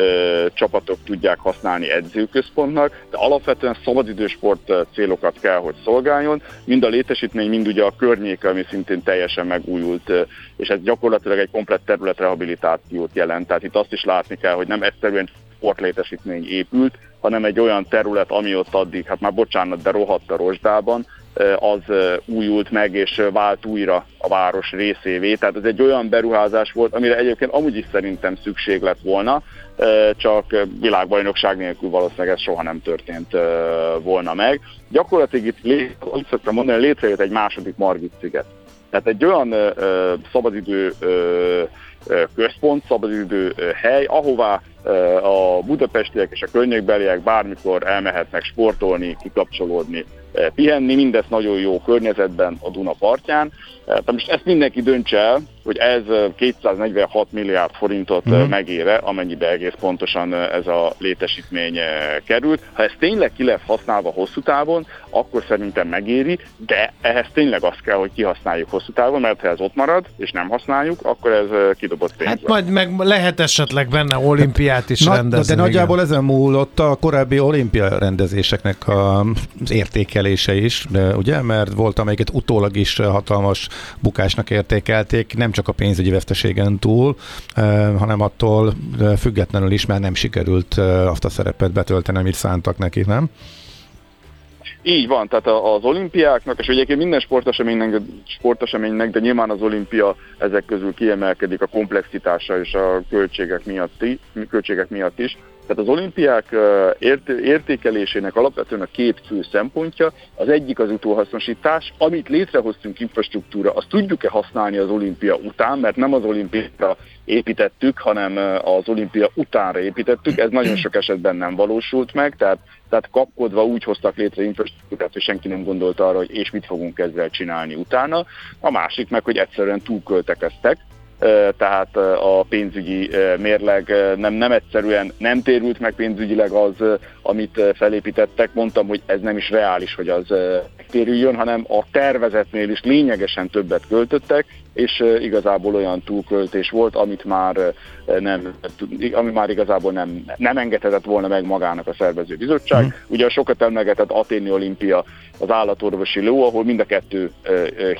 F: csapatok tudják használni edzőközpontnak, de alapvetően szabadidősport célokat kell, hogy szolgáljon, mind a létesítmény, mind ugye a környéke, ami szintén teljesen megújult, és ez gyakorlatilag egy komplett területrehabilitációt jelent. Tehát itt azt is látni kell, hogy nem egyszerűen sportlétesítmény épült, hanem egy olyan terület, ami ott addig, hát már bocsánat, de rohadt a rozsdában, az újult meg és vált újra a város részévé. Tehát ez egy olyan beruházás volt, amire egyébként amúgy is szerintem szükség lett volna, csak világbajnokság nélkül valószínűleg ez soha nem történt volna meg. Gyakorlatilag itt, lé, azt szoktam mondani, létrejött egy második Margit sziget. Tehát egy olyan szabadidő központ, szabadidő hely, ahová a budapestiek és a környékbeliek bármikor elmehetnek sportolni, kikapcsolódni, pihenni, mindezt nagyon jó környezetben a Duna partján. Tehát most ezt mindenki döntse el, hogy ez 246 milliárd forintot mm. megére, amennyibe egész pontosan ez a létesítmény került. Ha ez tényleg ki lesz használva hosszú távon, akkor szerintem megéri, de ehhez tényleg azt kell, hogy kihasználjuk hosszú távon, mert ha ez ott marad, és nem használjuk, akkor ez kidobott pénz.
B: Hát majd meg lehet esetleg benne olimpiát is Na, rendezni.
C: De nagyjából igen. ezen múlott a korábbi olimpia rendezéseknek az értékelése is, ugye, mert volt amelyiket utólag is hatalmas bukásnak értékelték, nem csak a pénzügyi veszteségen túl, hanem attól függetlenül is, mert nem sikerült azt a szerepet betölteni, amit szántak neki, nem?
F: Így van, tehát az olimpiáknak, és egyébként minden sporteseménynek, sporteseménynek, de nyilván az olimpia ezek közül kiemelkedik a komplexitása és a költségek miatt, költségek miatt is. Tehát az olimpiák ért, értékelésének alapvetően a két fő szempontja, az egyik az utóhasznosítás, amit létrehoztunk infrastruktúra, azt tudjuk-e használni az olimpia után, mert nem az olimpia építettük, hanem az olimpia utánra építettük, ez nagyon sok esetben nem valósult meg, tehát, tehát kapkodva úgy hoztak létre infrastruktúrát, hogy senki nem gondolta arra, hogy és mit fogunk ezzel csinálni utána. A másik meg, hogy egyszerűen túlköltekeztek, tehát a pénzügyi mérleg nem, nem egyszerűen nem térült meg pénzügyileg az, amit felépítettek. Mondtam, hogy ez nem is reális, hogy az megtérüljön, hanem a tervezetnél is lényegesen többet költöttek, és igazából olyan túlköltés volt, amit már nem, ami már igazából nem, nem engedhetett volna meg magának a szervező bizottság. Mm. Ugye a sokat emlegetett Aténi olimpia, az állatorvosi ló, ahol mind a kettő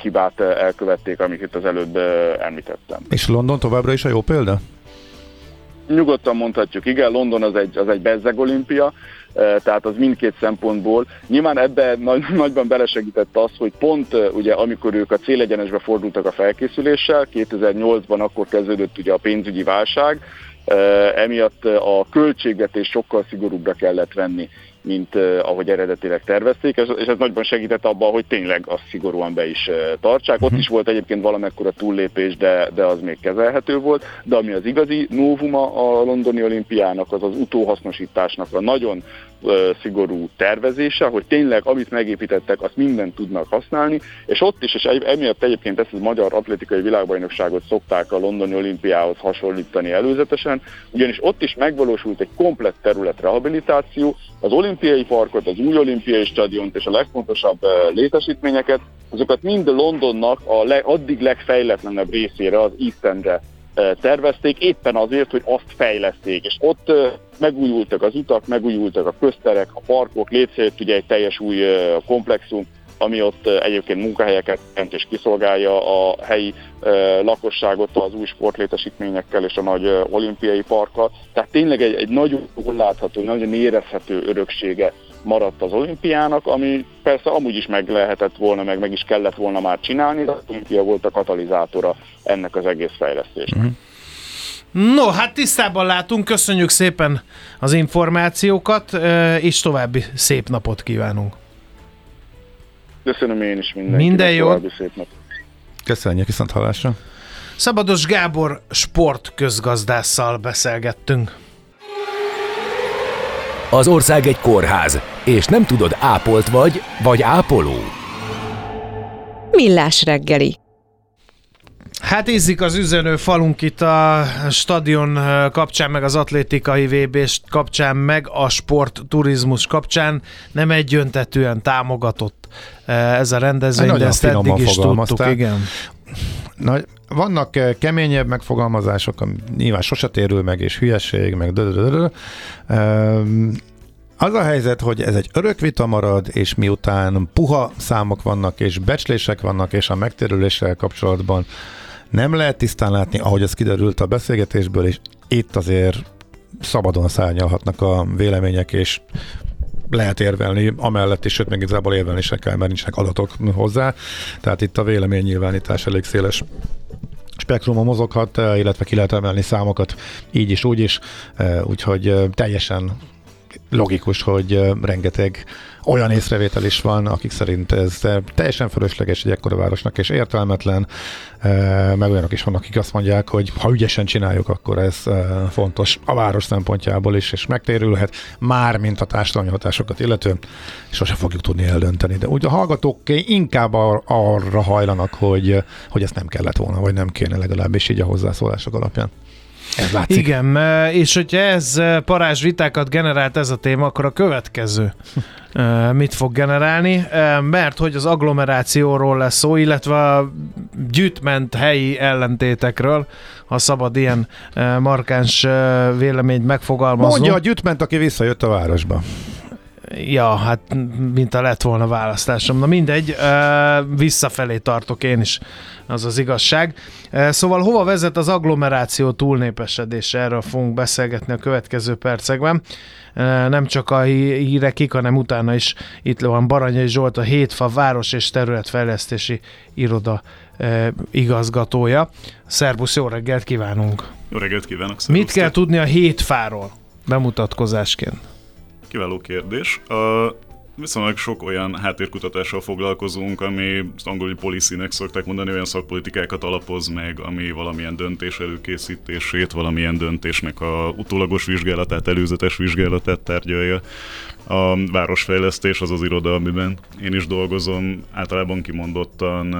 F: hibát elkövették, amit itt az előbb említettem.
C: És London továbbra is a jó példa?
F: Nyugodtan mondhatjuk, igen, London az egy, az egy bezzeg olimpia, tehát az mindkét szempontból. Nyilván ebbe nagy, nagyban belesegített az, hogy pont ugye amikor ők a célegyenesbe fordultak a felkészüléssel, 2008-ban akkor kezdődött ugye a pénzügyi válság, emiatt a költségvetés sokkal szigorúbbra kellett venni mint ahogy eredetileg tervezték, és, ez nagyban segített abban, hogy tényleg azt szigorúan be is tartsák. Ott mhm. is volt egyébként valamekkora túllépés, de, de az még kezelhető volt, de ami az igazi novuma a londoni olimpiának, az az utóhasznosításnak a nagyon szigorú tervezése, hogy tényleg amit megépítettek, azt mindent tudnak használni, és ott is, és emiatt egyébként ezt a magyar atlétikai világbajnokságot szokták a londoni olimpiához hasonlítani előzetesen, ugyanis ott is megvalósult egy komplett terület rehabilitáció, az olimpiai parkot, az új olimpiai stadiont és a legfontosabb létesítményeket, azokat mind Londonnak a leg, addig legfejletlenebb részére, az East Endre tervezték, éppen azért, hogy azt fejleszték, és ott megújultak az utak, megújultak a közterek, a parkok, létszét ugye egy teljes új komplexum, ami ott egyébként munkahelyeket jelent és kiszolgálja a helyi lakosságot az új sportlétesítményekkel és a nagy olimpiai parkkal. Tehát tényleg egy, egy nagyon látható, nagyon érezhető öröksége maradt az olimpiának, ami persze amúgy is meg lehetett volna, meg meg is kellett volna már csinálni, de az olimpia volt a katalizátora ennek az egész fejlesztésnek. Uh-huh.
B: No, hát tisztában látunk, köszönjük szépen az információkat, és további szép napot kívánunk.
F: Köszönöm én is mindenkinek.
B: Minden jó.
F: Szép napot.
C: Köszönjük, viszont hallásra.
B: Szabados Gábor sportközgazdásszal beszélgettünk.
D: Az ország egy kórház, és nem tudod, ápolt vagy, vagy ápoló.
A: Millás reggeli.
B: Hát ízik az üzenő falunk itt a stadion kapcsán, meg az atlétikai vb kapcsán, meg a sportturizmus kapcsán nem egyöntetően támogatott ez a rendezvény, de ezt eddig is tudtuk, igen.
C: Na, vannak keményebb megfogalmazások, nyilván sose térül meg, és hülyeség, meg dödödödö. Az a helyzet, hogy ez egy örök vita marad, és miután puha számok vannak, és becslések vannak, és a megtérüléssel kapcsolatban nem lehet tisztán látni, ahogy ez kiderült a beszélgetésből, és itt azért szabadon szárnyalhatnak a vélemények, és lehet érvelni, amellett is, sőt, még igazából érvelni se kell, mert nincsenek adatok hozzá. Tehát itt a véleménynyilvánítás elég széles spektruma mozoghat, illetve ki lehet emelni számokat így is, úgy is, úgyhogy teljesen logikus, hogy rengeteg olyan észrevétel is van, akik szerint ez teljesen fölösleges egy ekkora városnak, és értelmetlen, meg olyanok is vannak, akik azt mondják, hogy ha ügyesen csináljuk, akkor ez fontos a város szempontjából is, és megtérülhet, már mint a társadalmi hatásokat illetően, sose fogjuk tudni eldönteni. De úgy a hallgatók inkább ar- arra hajlanak, hogy, hogy ezt nem kellett volna, vagy nem kéne legalábbis így a hozzászólások alapján.
B: Ez látszik. Igen, és hogyha ez parázs vitákat generált ez a téma, akkor a következő mit fog generálni, mert hogy az agglomerációról lesz szó, illetve a gyűjtment helyi ellentétekről, ha szabad ilyen markáns véleményt megfogalmazni.
C: Mondja a gyűjtment, aki visszajött a városba.
B: Ja, hát mint a lett volna választásom. Na mindegy, visszafelé tartok én is, az az igazság. Szóval hova vezet az agglomeráció túlnépesedése? Erről fogunk beszélgetni a következő percekben. Nem csak a hírekig, hanem utána is itt van Baranyai Zsolt, a Hétfa Város és Területfejlesztési Iroda igazgatója. Szerbusz, jó reggelt kívánunk!
G: Jó reggelt kívánok!
B: Szervusztok. Mit kell tudni a Hétfáról bemutatkozásként?
G: Kiváló kérdés. Uh, viszonylag sok olyan háttérkutatással foglalkozunk, ami angoli policy-nek szokták mondani, olyan szakpolitikákat alapoz meg, ami valamilyen döntés előkészítését, valamilyen döntésnek a utólagos vizsgálatát, előzetes vizsgálatát tárgyalja. A városfejlesztés az az iroda, amiben én is dolgozom, általában kimondottan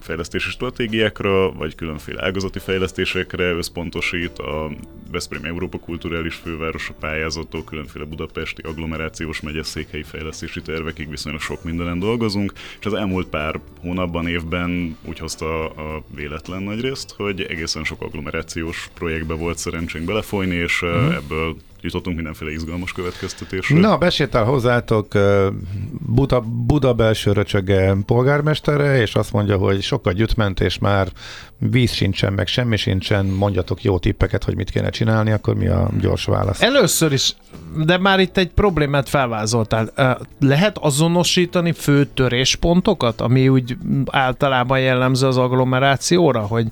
G: fejlesztési stratégiákra, vagy különféle ágazati fejlesztésekre összpontosít, a Veszprém Európa Kulturális Fővárosa pályázattól különféle budapesti agglomerációs megyeszékhelyi fejlesztési tervekig viszonylag sok mindenen dolgozunk, és az elmúlt pár hónapban, évben úgy hozta a véletlen nagy részt, hogy egészen sok agglomerációs projektbe volt szerencsénk belefolyni, és uh-huh. ebből jutottunk mindenféle izgalmas következtetésre.
C: Na, besétál hozzátok Buda, Buda belső röcsöge polgármestere, és azt mondja, hogy sokkal gyütment, és már víz sincsen, meg semmi sincsen, mondjatok jó tippeket, hogy mit kéne csinálni, akkor mi a gyors válasz?
B: Először is, de már itt egy problémát felvázoltál. Lehet azonosítani fő töréspontokat, ami úgy általában jellemző az agglomerációra, hogy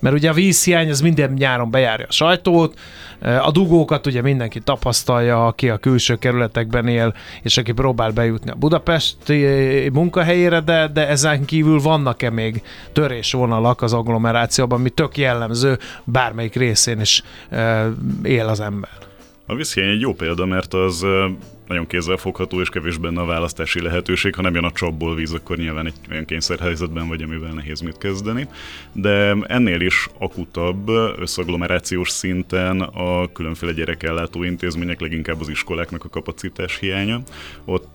B: mert ugye a vízhiány az minden nyáron bejárja a sajtót, a dugókat ugye mindenki tapasztalja, aki a külső kerületekben él, és aki próbál bejutni a budapesti munkahelyére, de, de ezen kívül vannak-e még törésvonalak az agglomerációban, ami tök jellemző, bármelyik részén is él az ember.
G: A vízhiány egy jó példa, mert az nagyon kézzelfogható és kevés benne a választási lehetőség. Ha nem jön a csapból víz, akkor nyilván egy olyan kényszerhelyzetben vagy, amivel nehéz mit kezdeni. De ennél is akutabb összagglomerációs szinten a különféle gyerekellátó intézmények, leginkább az iskoláknak a kapacitás hiánya. Ott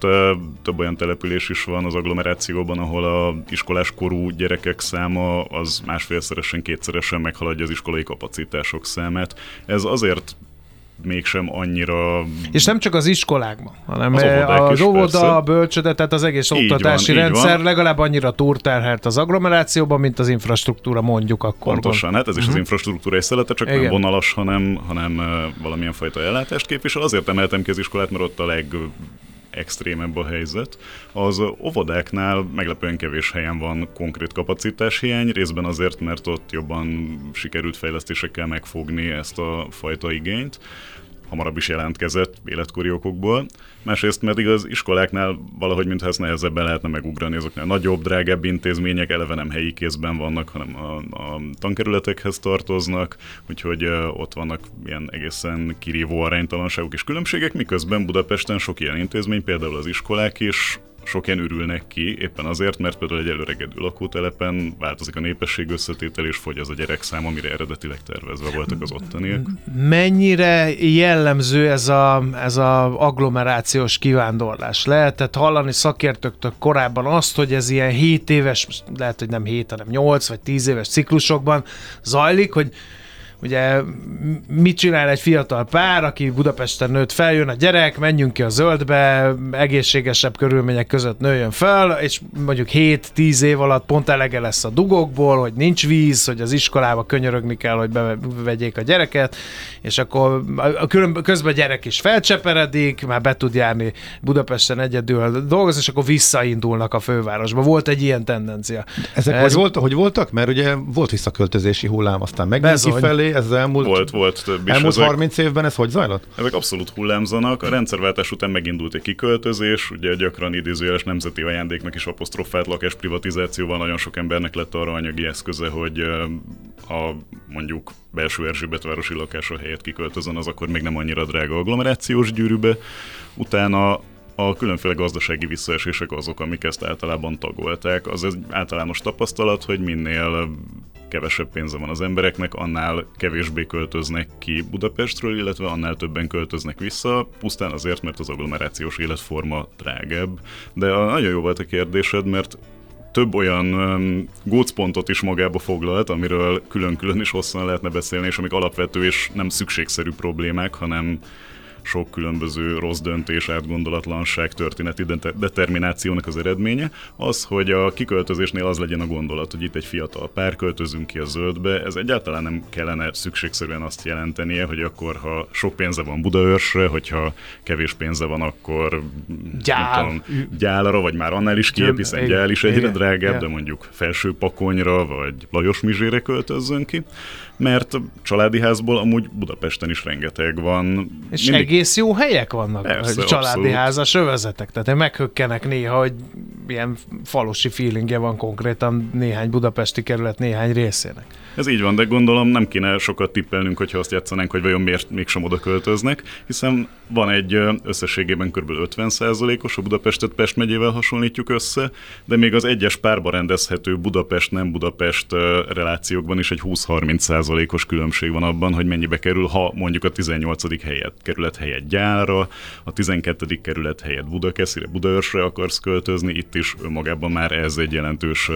G: több olyan település is van az agglomerációban, ahol a iskolás korú gyerekek száma az másfélszeresen, kétszeresen meghaladja az iskolai kapacitások számát. Ez azért mégsem annyira...
B: És nem csak az iskolákban, hanem az, az óvoda, a bölcsöde, tehát az egész így oktatási van, rendszer van. legalább annyira túrterhelt az agglomerációban, mint az infrastruktúra mondjuk akkor.
G: Pontosan, hát ez is uh-huh. az mhm. infrastruktúra egy szelete, csak Igen. nem vonalas, hanem, hanem valamilyen fajta ellátást képvisel. Azért emeltem ki az iskolát, mert ott a leg extrémebb a helyzet. Az óvodáknál meglepően kevés helyen van konkrét kapacitáshiány, részben azért, mert ott jobban sikerült fejlesztésekkel megfogni ezt a fajta igényt hamarabb is jelentkezett életkori okokból. Másrészt pedig az iskoláknál valahogy mintha ezt nehezebben lehetne megugrani, azoknál nagyobb, drágább intézmények eleve nem helyi kézben vannak, hanem a, a tankerületekhez tartoznak, úgyhogy ott vannak ilyen egészen kirívó aránytalanságok és különbségek, miközben Budapesten sok ilyen intézmény, például az iskolák is sok ilyen ki, éppen azért, mert például egy előregedő lakótelepen változik a népesség összetétel, és fogy az a gyerekszám, amire eredetileg tervezve voltak az ottaniak.
B: Mennyire jellemző ez a, ez a agglomerációs kivándorlás? Lehetett hallani szakértőktől korábban azt, hogy ez ilyen 7 éves, lehet, hogy nem 7, hanem 8 vagy 10 éves ciklusokban zajlik, hogy ugye mit csinál egy fiatal pár, aki Budapesten nőtt fel, jön a gyerek, menjünk ki a zöldbe, egészségesebb körülmények között nőjön fel, és mondjuk 7-10 év alatt pont elege lesz a dugokból, hogy nincs víz, hogy az iskolába könyörögni kell, hogy bevegyék a gyereket, és akkor a közben a gyerek is felcseperedik, már be tud járni Budapesten egyedül dolgozni, és akkor visszaindulnak a fővárosba. Volt egy ilyen tendencia.
C: Ezek Ez... hogy, volt, hogy voltak? Mert ugye volt visszaköltözési hullám, aztán megint kifelé, ez az elmúlt,
G: volt, volt több is.
C: Elmúlt ezek, 30 évben ez hogy zajlott?
G: Ezek abszolút hullámzanak. A rendszerváltás után megindult egy kiköltözés, ugye gyakran idézőjeles nemzeti ajándéknak is apostrofált lakás privatizációval nagyon sok embernek lett arra anyagi eszköze, hogy a mondjuk belső Erzsébet városi lakása helyett kiköltözön, az akkor még nem annyira drága agglomerációs gyűrűbe. Utána a különféle gazdasági visszaesések azok, amik ezt általában tagolták. Az egy általános tapasztalat, hogy minél kevesebb pénze van az embereknek, annál kevésbé költöznek ki Budapestről, illetve annál többen költöznek vissza, pusztán azért, mert az agglomerációs életforma drágebb. De nagyon jó volt a kérdésed, mert több olyan um, gócpontot is magába foglalt, amiről külön-külön is hosszan lehetne beszélni, és amik alapvető és nem szükségszerű problémák, hanem sok különböző rossz döntés, átgondolatlanság, történeti determinációnak az eredménye, az, hogy a kiköltözésnél az legyen a gondolat, hogy itt egy fiatal pár költözünk ki a zöldbe, ez egyáltalán nem kellene szükségszerűen azt jelentenie, hogy akkor, ha sok pénze van Budaörsre, hogyha kevés pénze van, akkor
B: Gyál.
G: tudom, gyálara, vagy már annál is kiebb, hiszen gyál is egyre drágább, de mondjuk felső pakonyra, vagy Lajos Mizsére költözzön ki mert családi házból amúgy Budapesten is rengeteg van.
B: És Mindig egész jó helyek vannak,
G: Persze,
B: családi
G: abszolút.
B: házas övezetek, tehát meghökkenek néha, hogy ilyen falusi feelingje van konkrétan néhány budapesti kerület néhány részének.
G: Ez így van, de gondolom nem kéne sokat tippelnünk, hogyha azt játszanánk, hogy vajon miért mégsem oda költöznek, hiszen van egy összességében kb. 50%-os, a Budapestet Pest megyével hasonlítjuk össze, de még az egyes párba rendezhető Budapest-nem Budapest relációkban is egy 20-30%-os különbség van abban, hogy mennyibe kerül, ha mondjuk a 18. helyet, kerület helyett Gyálra, a 12. kerület helyett Budakeszire, Budaörsre akarsz költözni, itt is önmagában már ez egy jelentős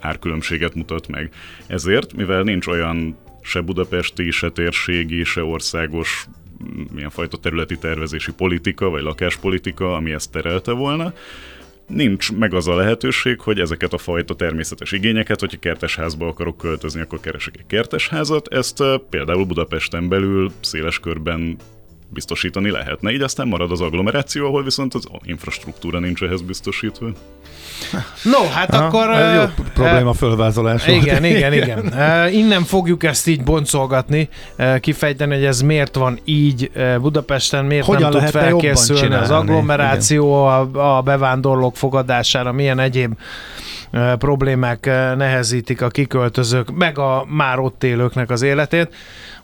G: árkülönbséget mutat meg. Ezért, mivel nincs olyan se budapesti, se térségi, se országos mm, milyen fajta területi tervezési politika, vagy lakáspolitika, ami ezt terelte volna, nincs meg az a lehetőség, hogy ezeket a fajta természetes igényeket, hogyha kertesházba akarok költözni, akkor keresek egy kertesházat. Ezt például Budapesten belül széles körben biztosítani lehetne. Így aztán marad az agglomeráció, ahol viszont az infrastruktúra nincs ehhez biztosítva.
B: No, hát
C: Aha,
B: akkor...
C: ez jó probléma fölvázolás volt.
B: Igen, igen, igen. Uh, innen fogjuk ezt így boncolgatni, uh, kifejteni, hogy ez miért van így uh, Budapesten, miért
C: Hogyan
B: nem tud felkészülni az agglomeráció a, a bevándorlók fogadására, milyen egyéb uh, problémák uh, nehezítik a kiköltözők, meg a már ott élőknek az életét.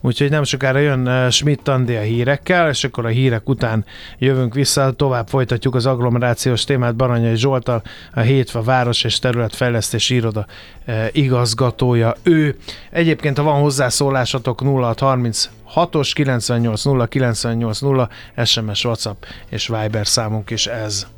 B: Úgyhogy nem sokára jön uh, Schmidt Andi a hírekkel, és akkor a hírek után jövünk vissza, tovább folytatjuk az agglomerációs témát Baranyai Zsoltal, a Hétva Város és Területfejlesztési Iroda uh, igazgatója ő. Egyébként, ha van hozzászólásatok 0630 6-os 98 0 98 0 SMS, WhatsApp és Viber számunk is ez.